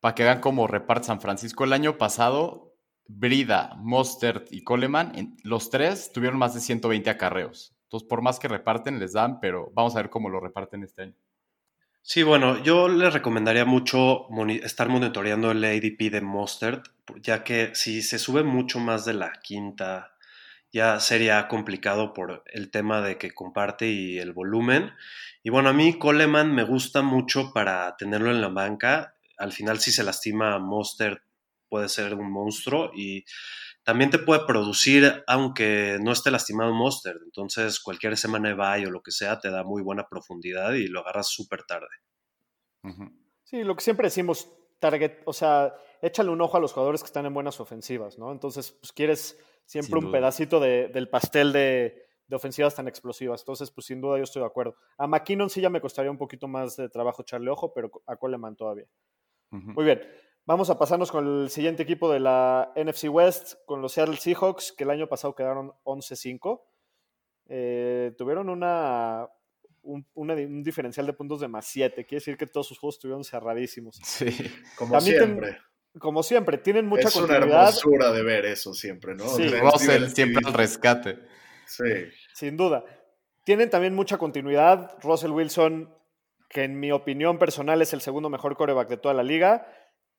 para que vean cómo reparte San Francisco. El año pasado, Brida, Mostert y Coleman, los tres tuvieron más de 120 acarreos. Entonces, por más que reparten, les dan, pero vamos a ver cómo lo reparten este año. Sí, bueno, yo le recomendaría mucho estar monitoreando el ADP de Mustard, ya que si se sube mucho más de la quinta, ya sería complicado por el tema de que comparte y el volumen. Y bueno, a mí Coleman me gusta mucho para tenerlo en la banca. Al final, si se lastima Mustard, puede ser un monstruo y también te puede producir, aunque no esté lastimado Mustard. Entonces, cualquier semana de bye o lo que sea te da muy buena profundidad y lo agarras súper tarde. Sí, lo que siempre decimos, target, o sea, échale un ojo a los jugadores que están en buenas ofensivas, ¿no? Entonces, pues quieres siempre un pedacito de- del pastel de, de ofensivas tan explosivas. Entonces, pues sin duda yo estoy de acuerdo. A McKinnon sí ya me costaría un poquito más de trabajo echarle ojo, pero a Coleman todavía. Muy bien. Vamos a pasarnos con el siguiente equipo de la NFC West, con los Seattle Seahawks, que el año pasado quedaron 11-5. Eh, tuvieron una, un, una- un diferencial de puntos de más 7. Quiere decir que todos sus juegos estuvieron cerradísimos. Sí. Como También ten- siempre. Como siempre, tienen mucha es una continuidad. hermosura de ver eso siempre, ¿no? Sí. Es Russell siempre al rescate. Sí. Sin duda. Tienen también mucha continuidad. Russell Wilson, que en mi opinión personal es el segundo mejor coreback de toda la liga.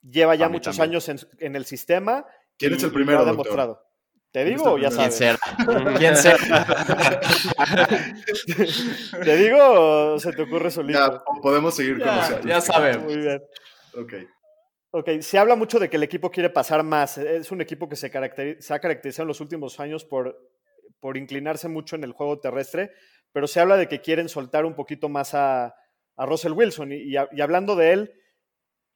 Lleva ya muchos también. años en, en el sistema. ¿Quién y- es el primero, lo ha doctor? demostrado. ¿Te ¿Quién es digo o ya primero? ¿Quién sabes? será? ¿Quién será? ¿Te digo o se te ocurre solito? Ya, po- podemos seguir con los Ya, ya sabemos. Muy bien. Ok. Ok, se habla mucho de que el equipo quiere pasar más. Es un equipo que se, caracteri- se ha caracterizado en los últimos años por, por inclinarse mucho en el juego terrestre, pero se habla de que quieren soltar un poquito más a, a Russell Wilson. Y, y a- y hablando de él,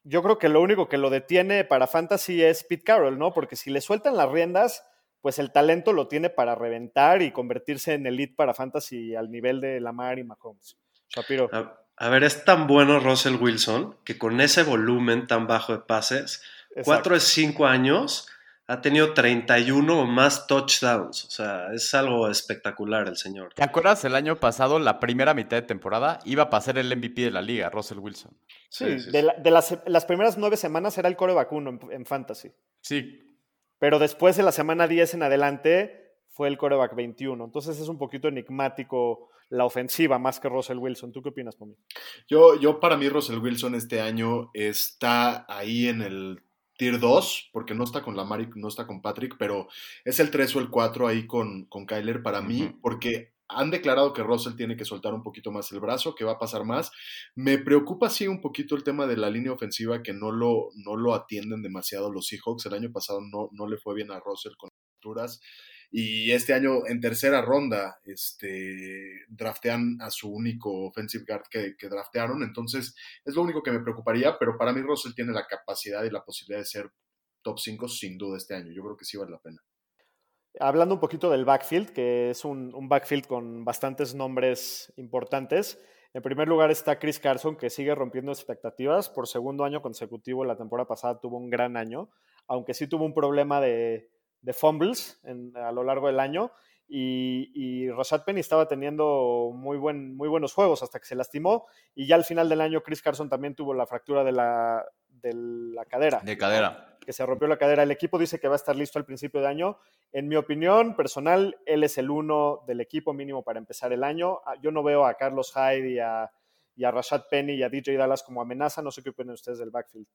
yo creo que lo único que lo detiene para Fantasy es Pete Carroll, ¿no? Porque si le sueltan las riendas, pues el talento lo tiene para reventar y convertirse en elite para Fantasy al nivel de Lamar y Mahomes. Shapiro. A, a ver, es tan bueno Russell Wilson que con ese volumen tan bajo de pases, Exacto. 4 de 5 años, ha tenido 31 o más touchdowns. O sea, es algo espectacular el señor. ¿Te acuerdas el año pasado, la primera mitad de temporada, iba a pasar el MVP de la liga, Russell Wilson? Sí, Sí, sí, de, sí. la- de las, las primeras nueve semanas era el core vacuno en, en Fantasy. Sí, Pero después de la semana 10 en adelante fue el coreback 21. Entonces es un poquito enigmático la ofensiva más que Russell Wilson. ¿Tú qué opinas, Pomi? Yo, yo para mí Russell Wilson este año está ahí en el tier 2, porque no está con Lamar y no está con Patrick, pero es el 3 o el 4 ahí con, con Kyler para mí, porque han declarado que Russell tiene que soltar un poquito más el brazo, que va a pasar más. Me preocupa sí un poquito el tema de la línea ofensiva, que no lo, no lo atienden demasiado los Seahawks. El año pasado no, no le fue bien a Russell con las alturas. Y este año, en tercera ronda, este, draftean a su único offensive guard que, que draftearon. Entonces, es lo único que me preocuparía, pero para mí Russell tiene la capacidad y la posibilidad de ser top 5 sin duda este año. Yo creo que sí vale la pena. Hablando un poquito del backfield, que es un, un backfield con bastantes nombres importantes. En primer lugar está Chris Carson, que sigue rompiendo expectativas. Por segundo año consecutivo, la temporada pasada tuvo un gran año, aunque sí tuvo un problema de, de fumbles en- a lo largo del año. Y, y Rashad Penny estaba teniendo muy, buen, muy buenos juegos hasta que se lastimó. Y ya al final del año, Chris Carson también tuvo la fractura de la, de la cadera de cadera. que se rompió la cadera. El equipo dice que va a estar listo al principio de año. En mi opinión personal, él es el uno del equipo mínimo para empezar el año. Ah, Yo no veo a Carlos Hyde y a, y a Rashad Penny y a DJ Dallas como amenaza. No sé qué opinan ustedes del backfield.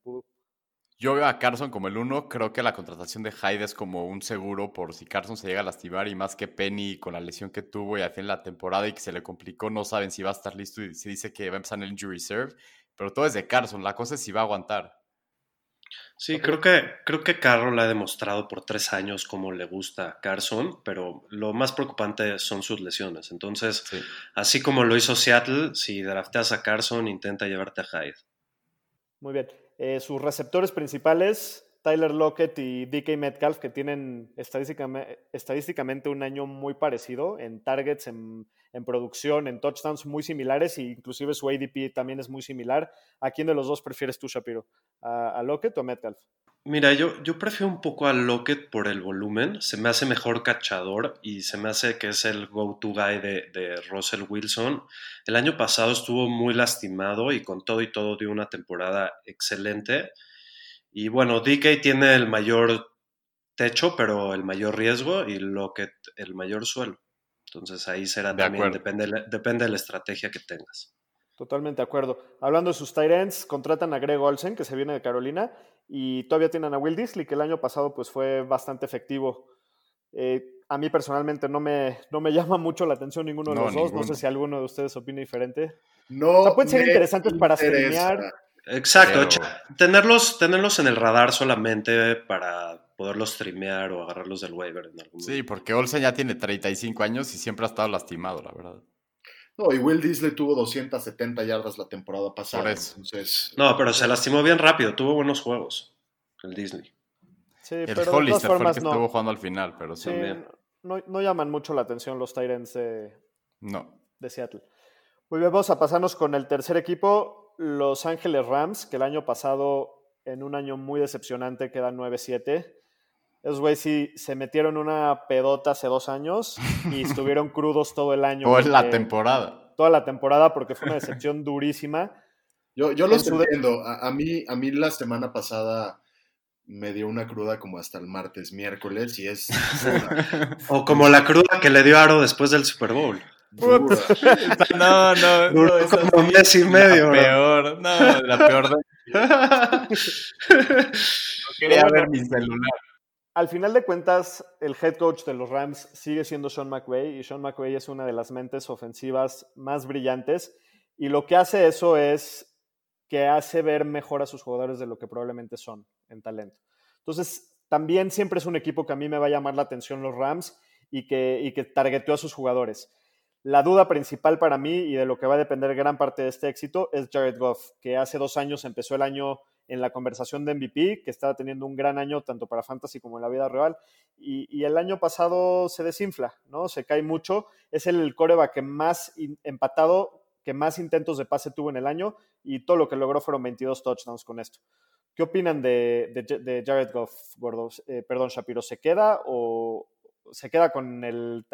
Yo veo a Carson como el uno. Creo que la contratación de Hyde es como un seguro por si Carson se llega a lastimar y más que Penny con la lesión que tuvo y al fin de la temporada y que se le complicó, no saben si va a estar listo y se dice que va a empezar en el injury reserve. Pero todo es de Carson. La cosa es si va a aguantar. Sí, creo que, creo que Carroll ha demostrado por tres años cómo le gusta a Carson, pero lo más preocupante son sus lesiones. Entonces, Sí. así como lo hizo Seattle, si drafteas a Carson, intenta llevarte a Hyde. Muy bien. Eh, sus receptores principales, Tyler Lockett y DK Metcalf, que tienen estadísticamente, un año muy parecido en targets, en, producción, en touchdowns muy similares, e inclusive su ADP también es muy similar. ¿A quién de los dos prefieres tú, Shapiro? ¿A, a Lockett o a Metcalf? Mira, yo, yo prefiero un poco a Lockett por el volumen. Se me hace mejor cachador y se me hace que es el go-to guy de, de Russell Wilson. El año pasado estuvo muy lastimado y con todo y todo dio una temporada excelente. Y bueno, DK tiene el mayor techo, pero el mayor riesgo y Lockett el mayor suelo. Entonces ahí será De también, depende, de la- depende de la estrategia que tengas. Totalmente de acuerdo. Hablando de sus tight ends, contratan a Greg Olsen, que se viene de Carolina, y todavía tienen a Will Disley, que el año pasado pues, fue bastante efectivo. Eh, a mí personalmente no me, no me llama mucho la atención ninguno de No, los dos. No sé si alguno de ustedes opina diferente. No O sea, pueden ser interesantes para interesa. streamear. Exacto, Pero- tenerlos, tenerlos en el radar solamente para poderlos streamear o agarrarlos del waiver en algún Sí, momento. porque Olsen ya tiene 35 años y siempre ha estado lastimado, la verdad. No, y Will Disley tuvo 270 yardas la temporada pasada. Por eso. Entonces, No, pero se lastimó bien rápido, tuvo buenos juegos el Disney. Sí, El pero Hollister fue el que no. estuvo jugando al final, pero Sí, también. no, no llaman mucho la atención los de, No. de Seattle. Muy bien, vamos a pasarnos con el tercer equipo, Los Ángeles Rams, que el año pasado, en un año muy decepcionante, quedan 9-7. Esos güeyes sí se metieron una pedota hace dos años y estuvieron crudos todo el año. Toda la temporada. Toda la temporada porque fue una decepción durísima. yo, yo los En entiendo. A, a mí, a mí la semana pasada me dio una cruda como hasta el martes, miércoles, y es O como la cruda que le dio Aro después del Super Bowl. No, no, Duró como mes y medio. La peor, no, la peor de, quería ver mi celular. Al final de cuentas, el head coach de los Rams sigue siendo Sean McVay y Sean McVay es una de las mentes ofensivas más brillantes y lo que hace eso es que hace ver mejor a sus jugadores de lo que probablemente son en talento. Entonces, también siempre es un equipo que a mí me va a llamar la atención los Rams y que, y que targeteó a sus jugadores. La duda principal para mí y de lo que va a depender gran parte de este éxito es Jared Goff, que hace dos años empezó el año en la conversación de MVP, que estaba teniendo un gran año tanto para Fantasy como en la vida real, y, el año pasado se desinfla, ¿no? Se cae mucho. Es el coreback que más empatado, que más intentos de pase tuvo en el año, y todo lo que logró fueron 22 touchdowns con esto. ¿Qué opinan de, Jared Goff, Gordo? Eh, perdón, Shapiro, ¿se queda o, se queda con el,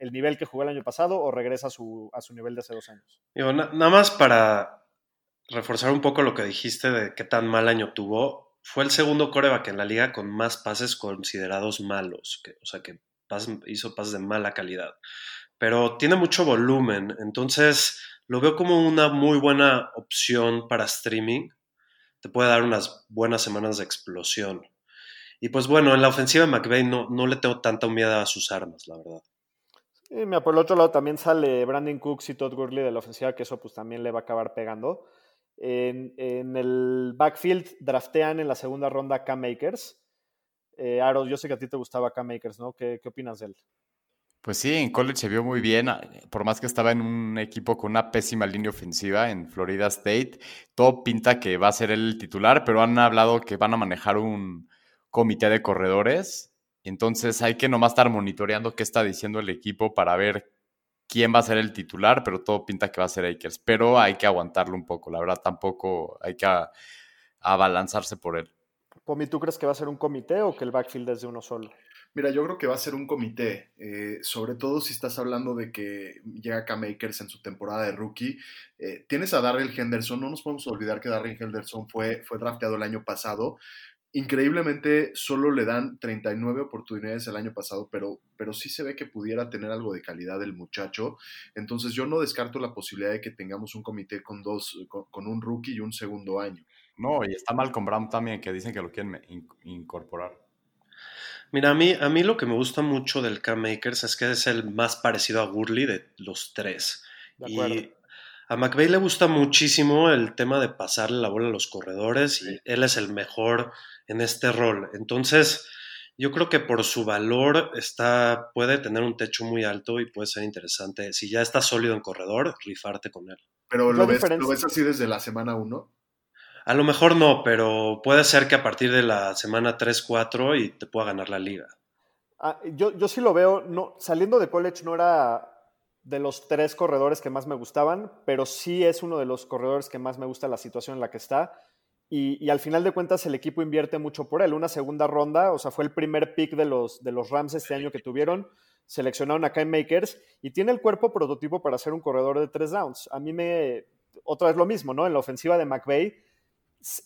nivel que jugó el año pasado o regresa a su, a su nivel de hace dos años? nada más para reforzar un poco lo que dijiste de qué tan mal año tuvo, fue el segundo coreback en la liga con más pases considerados malos, que, o sea que hizo pases de mala calidad. Pero tiene mucho volumen, entonces lo veo como una muy buena opción para streaming. Te puede dar unas buenas semanas de explosión. Y pues bueno, en la ofensiva de McVeigh no, no le tengo tanta humedad a sus armas, la verdad. Y por el otro lado también sale Brandon Cooks y Todd Gurley de la ofensiva, que eso pues también le va a acabar pegando. En, el backfield draftean en la segunda ronda Cam Makers. Eh, Aro, yo sé que a ti te gustaba Cam Makers, ¿no? ¿Qué, ¿Qué opinas de él? Pues sí, en college se vio muy bien, por más que estaba en un equipo con una pésima línea ofensiva en Florida State, todo pinta que va a ser el titular, pero han hablado que van a manejar un, comité de corredores. Entonces hay que nomás estar monitoreando qué está diciendo el equipo para ver quién va a ser el titular, pero todo pinta que va a ser Akers. Pero hay que aguantarlo un poco, la verdad tampoco hay que abalanzarse por él. Pomi, ¿tú crees que va a ser un comité o que el backfield es de uno solo? Mira, yo creo que va a ser un comité, eh, sobre todo si estás hablando de que llega Cam Akers en su temporada de rookie. Eh, tienes a Darrell Henderson, no nos podemos olvidar que Darrell Henderson fue, fue drafteado el año pasado Increíblemente solo le dan 39 oportunidades el año pasado, pero, pero sí se ve que pudiera tener algo de calidad el muchacho. Entonces yo no descarto la posibilidad de que tengamos un comité con dos, con, un rookie y un segundo año. No, y está mal con Brown también, que dicen que lo quieren incorporar. Mira, a mí, a mí lo que me gusta mucho del Cam Makers es que es el más parecido a Gurley de los tres. y a McVeigh le gusta muchísimo el tema de pasarle la bola a los corredores y él es el mejor en este rol. Entonces, yo creo que por su valor está, puede tener un techo muy alto y puede ser interesante. Si ya está sólido en corredor, rifarte con él. Pero ¿lo ves, ¿lo ves, así desde la semana 1? A lo mejor no, pero puede ser que a partir de la semana 3-4 y te pueda ganar la liga. Ah, yo, yo sí lo veo, no, saliendo de college no era de los tres corredores que más me gustaban, pero sí es uno de los corredores que más me gusta la situación en la que está y, al final de cuentas el equipo invierte mucho por él. Una segunda ronda, o sea, fue el primer pick de los, de los Rams este año que tuvieron. Seleccionaron a Kai Makers y tiene el cuerpo prototipo para ser un corredor de tres downs. A mí me. Otra vez lo mismo, ¿no? En la ofensiva de McVeigh,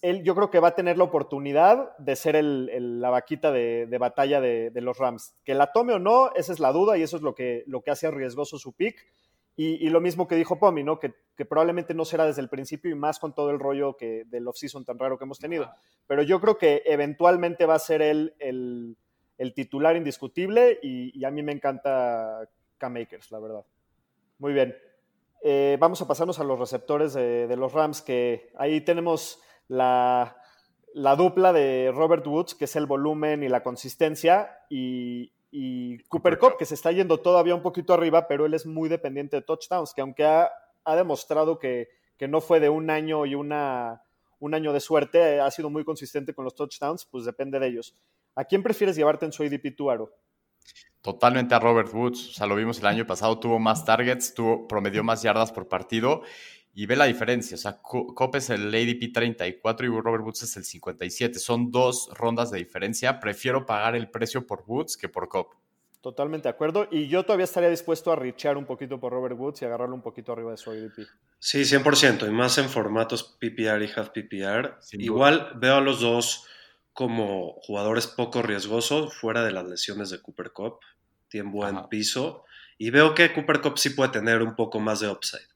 él yo creo que va a tener la oportunidad de ser el, la vaquita de, batalla de, de, los Rams. Que la tome o no, esa es la duda y eso es lo que, lo que hace riesgoso su pick. Y, lo mismo que dijo Pomi, ¿no? Que, probablemente no será desde el principio y más con todo el rollo que, del off-season tan raro que hemos tenido. Pero yo creo que eventualmente va a ser él el, titular indiscutible y, a mí me encanta K-Makers, la verdad. Muy bien. Eh, vamos a pasarnos a los receptores de, los Rams, que ahí tenemos la, la, dupla de Robert Woods, que es el volumen y la consistencia, y, y Cooper Cup, que se está yendo todavía un poquito arriba, pero él es muy dependiente de touchdowns, que aunque ha, demostrado que, no fue de un año y una, un año de suerte, ha sido muy consistente con los touchdowns, pues depende de ellos. ¿A quién prefieres llevarte en su ADP tú, Aro? Totalmente a Robert Woods, o sea, lo vimos el año pasado, tuvo más targets, tuvo, promedió más yardas por partido y ve la diferencia. O sea, Cop es el ADP 34 y Robert Woods es el 57. Son dos rondas de diferencia. Prefiero pagar el precio por Woods que por Cop. Totalmente de acuerdo. Y yo todavía estaría dispuesto a richear un poquito por Robert Woods y agarrarlo un poquito arriba de su ADP. Sí, 100%. Y más en formatos PPR y half PPR. Igual veo a los dos como jugadores poco riesgosos, fuera de las lesiones de Cooper Cup. Tienen buen piso. Y veo que Cooper Cup sí puede tener un poco más de upside.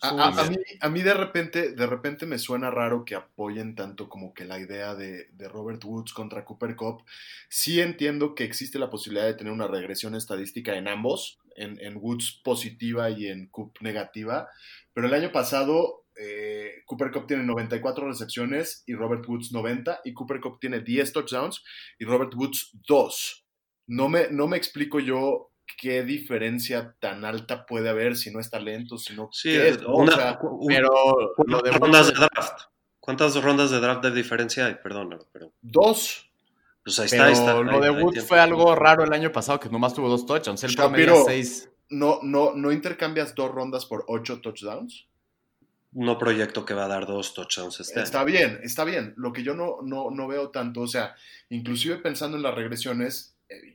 A, a- a mí, a mí de repente, de repente me suena raro que apoyen tanto como que la idea de, de Robert Woods contra Cooper Cup. Sí entiendo que existe la posibilidad de tener una regresión estadística en ambos, en, en Woods positiva y en Cup negativa, pero el año pasado eh, Cooper Cup tiene 94 recepciones y Robert Woods 90, y Cooper Cup tiene 10 touchdowns y Robert Woods 2. No me, no me explico yo qué diferencia tan alta puede haber si no es talento, si no Sí, qué es, ¿no? O una- sea, un- Pero lo de ¿Cuántas rondas de draft? ¿Cuántas rondas de draft de diferencia hay? Perdónalo, pero dos. pues ahí pero está, ahí está. lo ahí- de tiene. fue algo raro el año pasado, que nomás tuvo dos touchdowns. Él promedia Shapiro, seis. No, no, no intercambias dos rondas por ocho touchdowns. No proyecto que va a dar dos touchdowns este Está año. bien, está bien. Lo que yo no, no, no veo tanto, o sea, inclusive pensando en las regresiones, eh,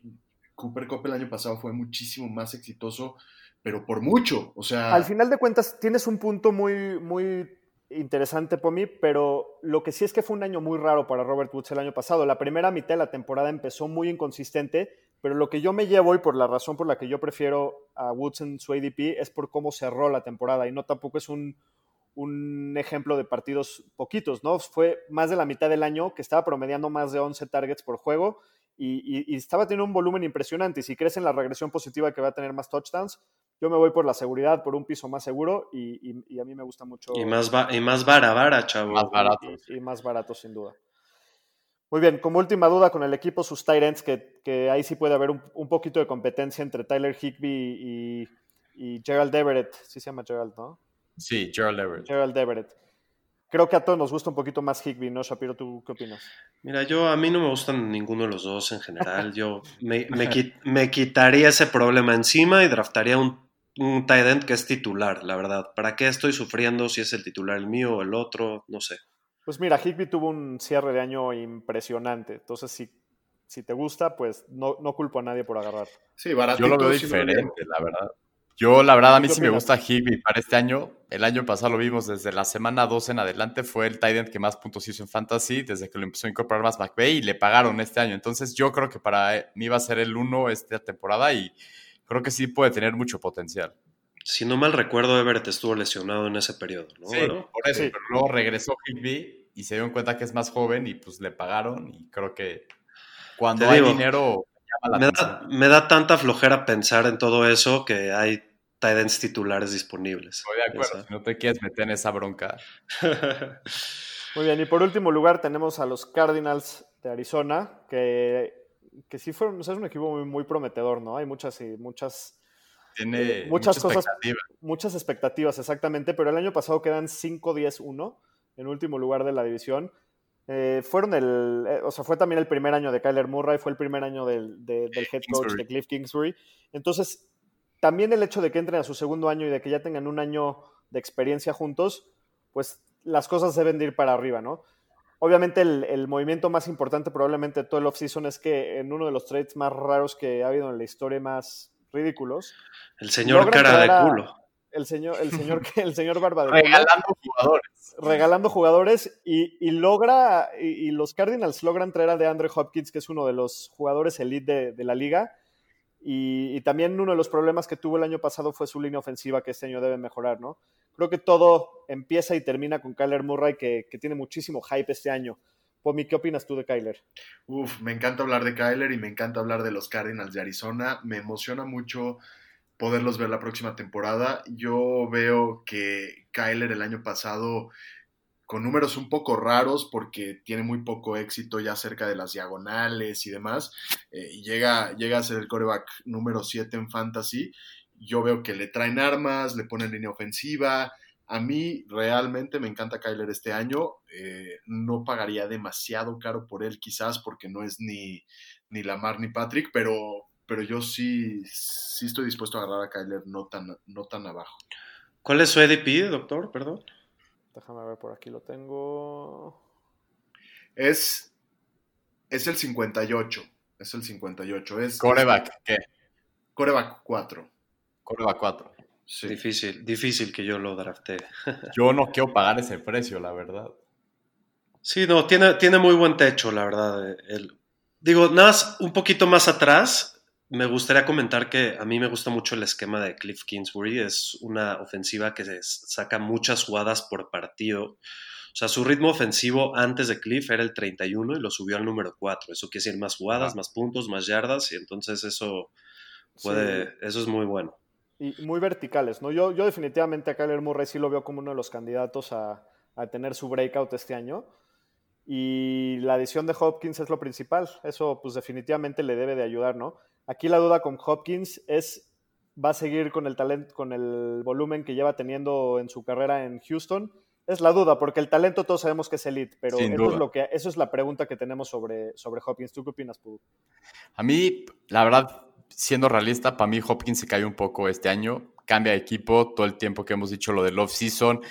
Cooper Cup el año pasado fue muchísimo más exitoso, pero por mucho. O sea, Al final de cuentas, tienes un punto muy, muy interesante, Pomi, pero lo que sí es que fue un año muy raro para Robert Woods el año pasado. La primera mitad de la temporada empezó muy inconsistente, pero lo que yo me llevo y por la razón por la que yo prefiero a Woods en su ADP es por cómo cerró la temporada y no tampoco es un, un ejemplo de partidos poquitos, ¿no? Fue más de la mitad del año que estaba promediando más de 11 targets por juego y, y- y estaba teniendo un volumen impresionante. Y si crees en la regresión positiva que va a tener más touchdowns, yo me voy por la seguridad, por un piso más seguro y, y- y a mí me gusta mucho. Y más, va- y más vara, vara, chavo. Más barato. y- y más barato, sin duda. Muy bien, como última duda con el equipo, sus Tyrants, que, que ahí sí puede haber un, un poquito de competencia entre Tyler Higby y, y Gerald Everett. Sí se llama Gerald, ¿no? Sí, Gerald Everett. Gerald Everett. Creo que a todos nos gusta un poquito más Higby, ¿no, Shapiro? ¿Tú qué opinas? Mira, yo a mí no me gustan ninguno de los dos en general. Yo me, me, qui- me quitaría ese problema encima y draftaría un, un tight end que es titular, la verdad. ¿Para qué estoy sufriendo si es el titular el mío o el otro? No sé. Pues mira, Higby tuvo un cierre de año impresionante. Entonces, si, si te gusta, pues no, no culpo a nadie por agarrar. sí, baratito. Yo lo veo lo diferente, la verdad. Yo, la verdad, a mí ¿Qué sí me gusta Higby para este año. El año pasado lo vimos desde la semana 2 en adelante. Fue el tight end que más puntos hizo en Fantasy desde que lo empezó a incorporar más McVay y le pagaron este año. Entonces, yo creo que para mí va a ser el 1 esta temporada y creo que sí puede tener mucho potencial. Si no mal recuerdo, Everett estuvo lesionado en ese periodo, ¿no? Sí, por eso. Sí. Pero luego regresó Higby y se dieron cuenta que es más joven y pues le pagaron. Y creo que cuando Te hay digo, dinero, llama la me, atención. da, me da tanta flojera pensar en todo eso que hay tight ends titulares disponibles. Estoy de acuerdo. Si no te quieres meter en esa bronca. Muy bien, y por último lugar tenemos a los Cardinals de Arizona, que, que sí fueron, o sea, es un equipo muy, muy prometedor, ¿no? Hay muchas y muchas, Tiene Eh, muchas mucha cosas- expectativa. muchas expectativas, exactamente, pero el año pasado quedan 5-10-1 en último lugar de la división. Eh, fueron el, eh, o sea, fue también el primer año de Kyler Murray, fue el primer año del, de- del head coach Kingsbury. de Cliff Kingsbury. Entonces, también el hecho de que entren a su segundo año y de que ya tengan un año de experiencia juntos, pues las cosas deben de ir para arriba, ¿no? Obviamente el, el movimiento más importante probablemente de todo el offseason es que en uno de los trades más raros que ha habido en la historia más ridículos, El señor cara de a- culo. El señor, el señor, el señor Barba de Regalando jugadores. regalando jugadores y, y logra, y, y los Cardinals logran traer a DeAndre Hopkins, que es uno de los jugadores elite de, de la liga. Y, y también uno de los problemas que tuvo el año pasado fue su línea ofensiva, que este año debe mejorar, ¿no? Creo que todo empieza y termina con Kyler Murray, que, que tiene muchísimo hype este año. Pomi, ¿qué opinas tú de Kyler? Uf, me encanta hablar de Kyler y me encanta hablar de los Cardinals de Arizona. Me emociona mucho poderlos ver la próxima temporada. Yo veo que Kyler el año pasado, con números un poco raros, porque tiene muy poco éxito ya cerca de las diagonales y demás, eh, llega, llega a ser el coreback número 7 en fantasy. Yo veo que le traen armas, le ponen línea ofensiva. A mí realmente me encanta Kyler este año. Eh, no pagaría demasiado caro por él, quizás, porque no es ni, ni Lamar ni Patrick, pero, pero yo sí, sí estoy dispuesto a agarrar a Kyler no tan, no tan abajo. ¿Cuál es su EDP, doctor? Perdón. Déjame ver, por aquí lo tengo. Es, es el 58. Es el 58. Es Coreback, ¿qué? Coreback 4. Coreback 4. Sí. Difícil, difícil que yo lo drafté. Yo no quiero pagar ese precio, la verdad. Sí, no, tiene, tiene muy buen techo, la verdad. eh, El, digo, nada más un poquito más atrás, me gustaría comentar que a mí me gusta mucho el esquema de Cliff Kingsbury. Es una ofensiva que se saca muchas jugadas por partido. O sea, su ritmo ofensivo antes de Cliff era el 31 y lo subió al número 4. Eso quiere decir más jugadas, más puntos, más yardas. Y entonces eso puede, eso es muy bueno. Y muy verticales, ¿no? Yo, yo definitivamente a Kyler Murray sí lo veo como uno de los candidatos a, a tener su breakout este año. Y la adición de Hopkins es lo principal. Eso, pues, definitivamente le debe de ayudar, ¿no? Aquí la duda con Hopkins es, ¿va a seguir con el talento, con el volumen que lleva teniendo en su carrera en Houston? Es la duda, porque el talento todos sabemos que es elite, pero eso es, lo que, eso es la pregunta que tenemos sobre, sobre Hopkins. ¿Tú qué opinas, Pudu? A mí, la verdad, siendo realista, para mí Hopkins se cayó un poco este año. Cambia de equipo todo el tiempo que hemos dicho lo del off-season.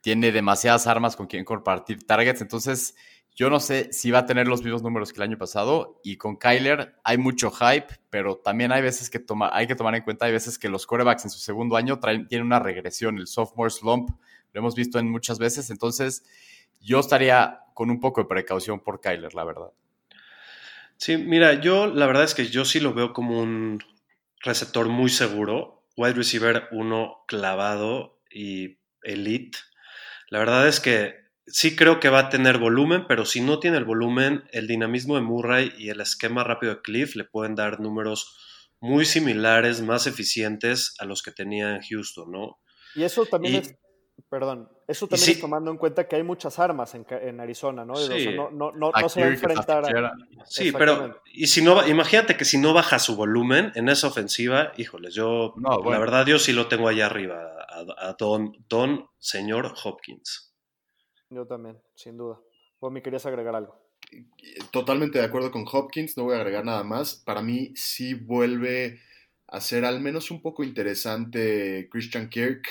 Tiene demasiadas armas con quien compartir targets. Entonces, yo no sé si va a tener los mismos números que el año pasado. Y con Kyler hay mucho hype, pero también hay veces que hay que tomar en cuenta, hay veces que los quarterbacks en su segundo año tienen una regresión, el sophomore slump. Lo hemos visto en muchas veces. Entonces, yo estaría con un poco de precaución por Kyler, la verdad. Sí, mira, yo la verdad es que yo sí lo veo como un receptor muy seguro, wide receiver uno clavado y elite. La verdad es que sí creo que va a tener volumen, pero si no tiene el volumen, el dinamismo de Murray y el esquema rápido de Cliff le pueden dar números muy similares, más eficientes a los que tenía en Houston, ¿no? Y eso también Y- es, perdón, eso también sí. es tomando en cuenta que hay muchas armas en, Arizona, ¿no? O sea, Sí. no, no, no, A no se va a enfrentar a... Sí, pero y si no, imagínate que si no baja su volumen en esa ofensiva, híjoles, yo No, bueno. la verdad yo sí lo tengo allá arriba a, a Don, Don señor Hopkins. Yo también, sin duda. Pues me querías agregar algo. Totalmente de acuerdo con Hopkins, no voy a agregar nada más. Para mí sí vuelve a ser al menos un poco interesante Christian Kirk,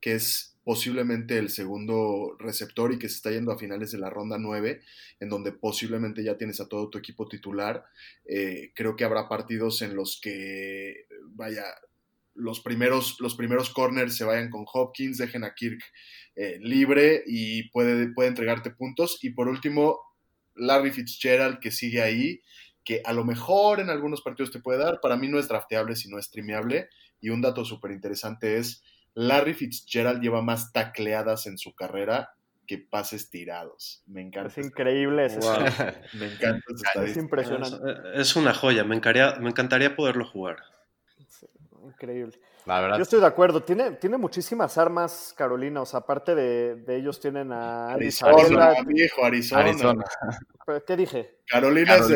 que es posiblemente el segundo receptor y que se está yendo a finales de la ronda 9, en donde posiblemente ya tienes a todo tu equipo titular. Eh, creo que habrá partidos en los que, vaya, los primeros, los primeros corners se vayan con Hopkins, dejen a Kirk eh, libre y puede, puede entregarte puntos. Y por último, Larry Fitzgerald que sigue ahí, que a lo mejor en algunos partidos te puede dar. Para mí no es drafteable, sino es streameable. Y un dato súper interesante es, Larry Fitzgerald lleva más tacleadas en su carrera que pases tirados. Me encanta. Es increíble ese Wow. Me encanta Es impresionante. Es, es una joya, me encantaría, me encantaría poderlo jugar. Increíble. La verdad, Yo estoy de acuerdo. Tiene, tiene muchísimas armas Carolina. O sea, aparte de, de ellos tienen a Arizona, Isabella. viejo, Arizona. Arizona. ¿Pero ¿Qué dije? Carolina, es de-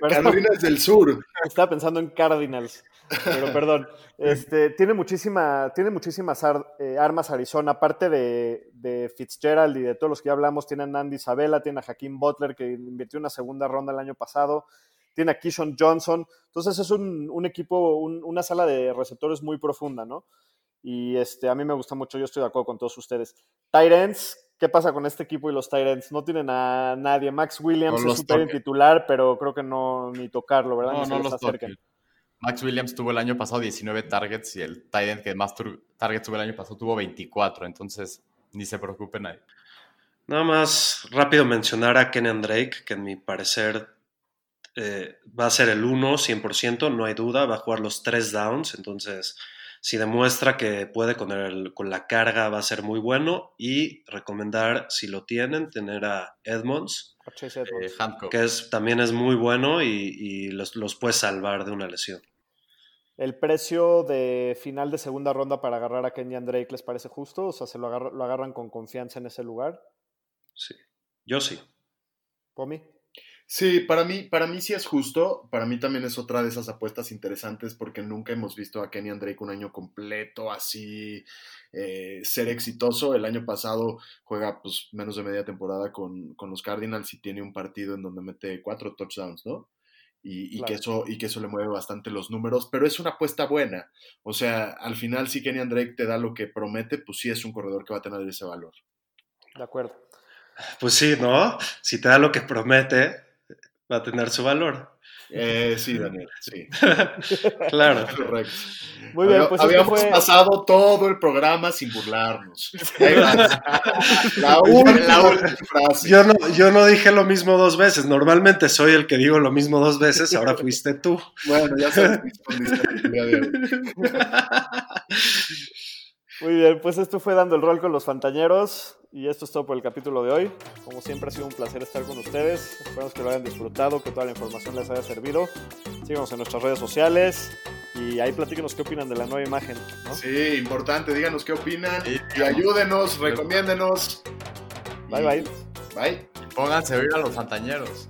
Carolina. Carolina es del sur. Estaba pensando en Cardinals. Pero perdón. Este, tiene, muchísima, tiene muchísimas ar- eh, armas Arizona. Aparte de, de Fitzgerald y de todos los que ya hablamos, tienen a Andy Isabella, tiene a Hakeem Butler, que invirtió una segunda ronda el año pasado. Tiene a Kishon Johnson. Entonces es un, un equipo, un- una sala de receptores muy profunda, ¿no? Y este, a mí me gusta mucho, yo estoy de acuerdo con todos ustedes. Tyrants, ¿qué pasa con este equipo y los Tyrants? No tienen a nadie. Max Williams No es Tyrant toquen. titular, pero creo que no ni tocarlo, ¿verdad? No, Ni se no los acerquen. Max Williams tuvo el año pasado 19 targets y el tight end que más targets tuvo el año pasado tuvo 24. Entonces, ni se preocupe nadie. Nada más rápido mencionar a Kenyan Drake, que en mi parecer eh, va a ser el 1 100%, no hay duda, va a jugar los tres downs, entonces si demuestra que puede con, el, con la carga va a ser muy bueno y recomendar, si lo tienen, tener a Edmonds. Eh, Hancock. que es, también es muy bueno y, y los, los puede salvar de una lesión. ¿El precio de final de segunda ronda para agarrar a Kenyan Drake les parece justo? O sea, ¿se lo, agarra- lo agarran con confianza en ese lugar? Sí, yo sí. ¿Pomi? Sí, para mí, para mí sí es justo. Para mí también es otra de esas apuestas interesantes porque nunca hemos visto a Kenny Drake un año completo así eh, ser exitoso. El año pasado juega pues menos de media temporada con, con los Cardinals y tiene un partido en donde mete cuatro touchdowns, ¿no? Y, y Claro. que eso, y que eso le mueve bastante los números, pero es una apuesta buena. O sea, al final si Kenny Drake te da lo que promete, pues sí es un corredor que va a tener ese valor. De acuerdo. Pues sí, ¿no? Si te da lo que promete, va a tener su valor. Eh, sí, Daniel, sí. claro. Correcto. Muy bien, pues esto habíamos fue... pasado todo el programa sin burlarnos. Ahí va. La última frase. Yo no, yo no dije lo mismo dos veces. Normalmente soy el que digo lo mismo dos veces. Ahora fuiste tú. Bueno, ya sabes Muy bien, pues esto fue Dando el Rol con los Fantañeros. Y esto es todo por el capítulo de hoy. Como siempre ha sido un placer estar con ustedes. Esperamos que lo hayan disfrutado, que toda la información les haya servido. Síganos en nuestras redes sociales y ahí platíquenos qué opinan de la nueva imagen. ¿no? Sí, importante, díganos qué opinan y ayúdenos, recomiéndenos. Bye bye. Bye. Pónganse a oír a los fantañeros.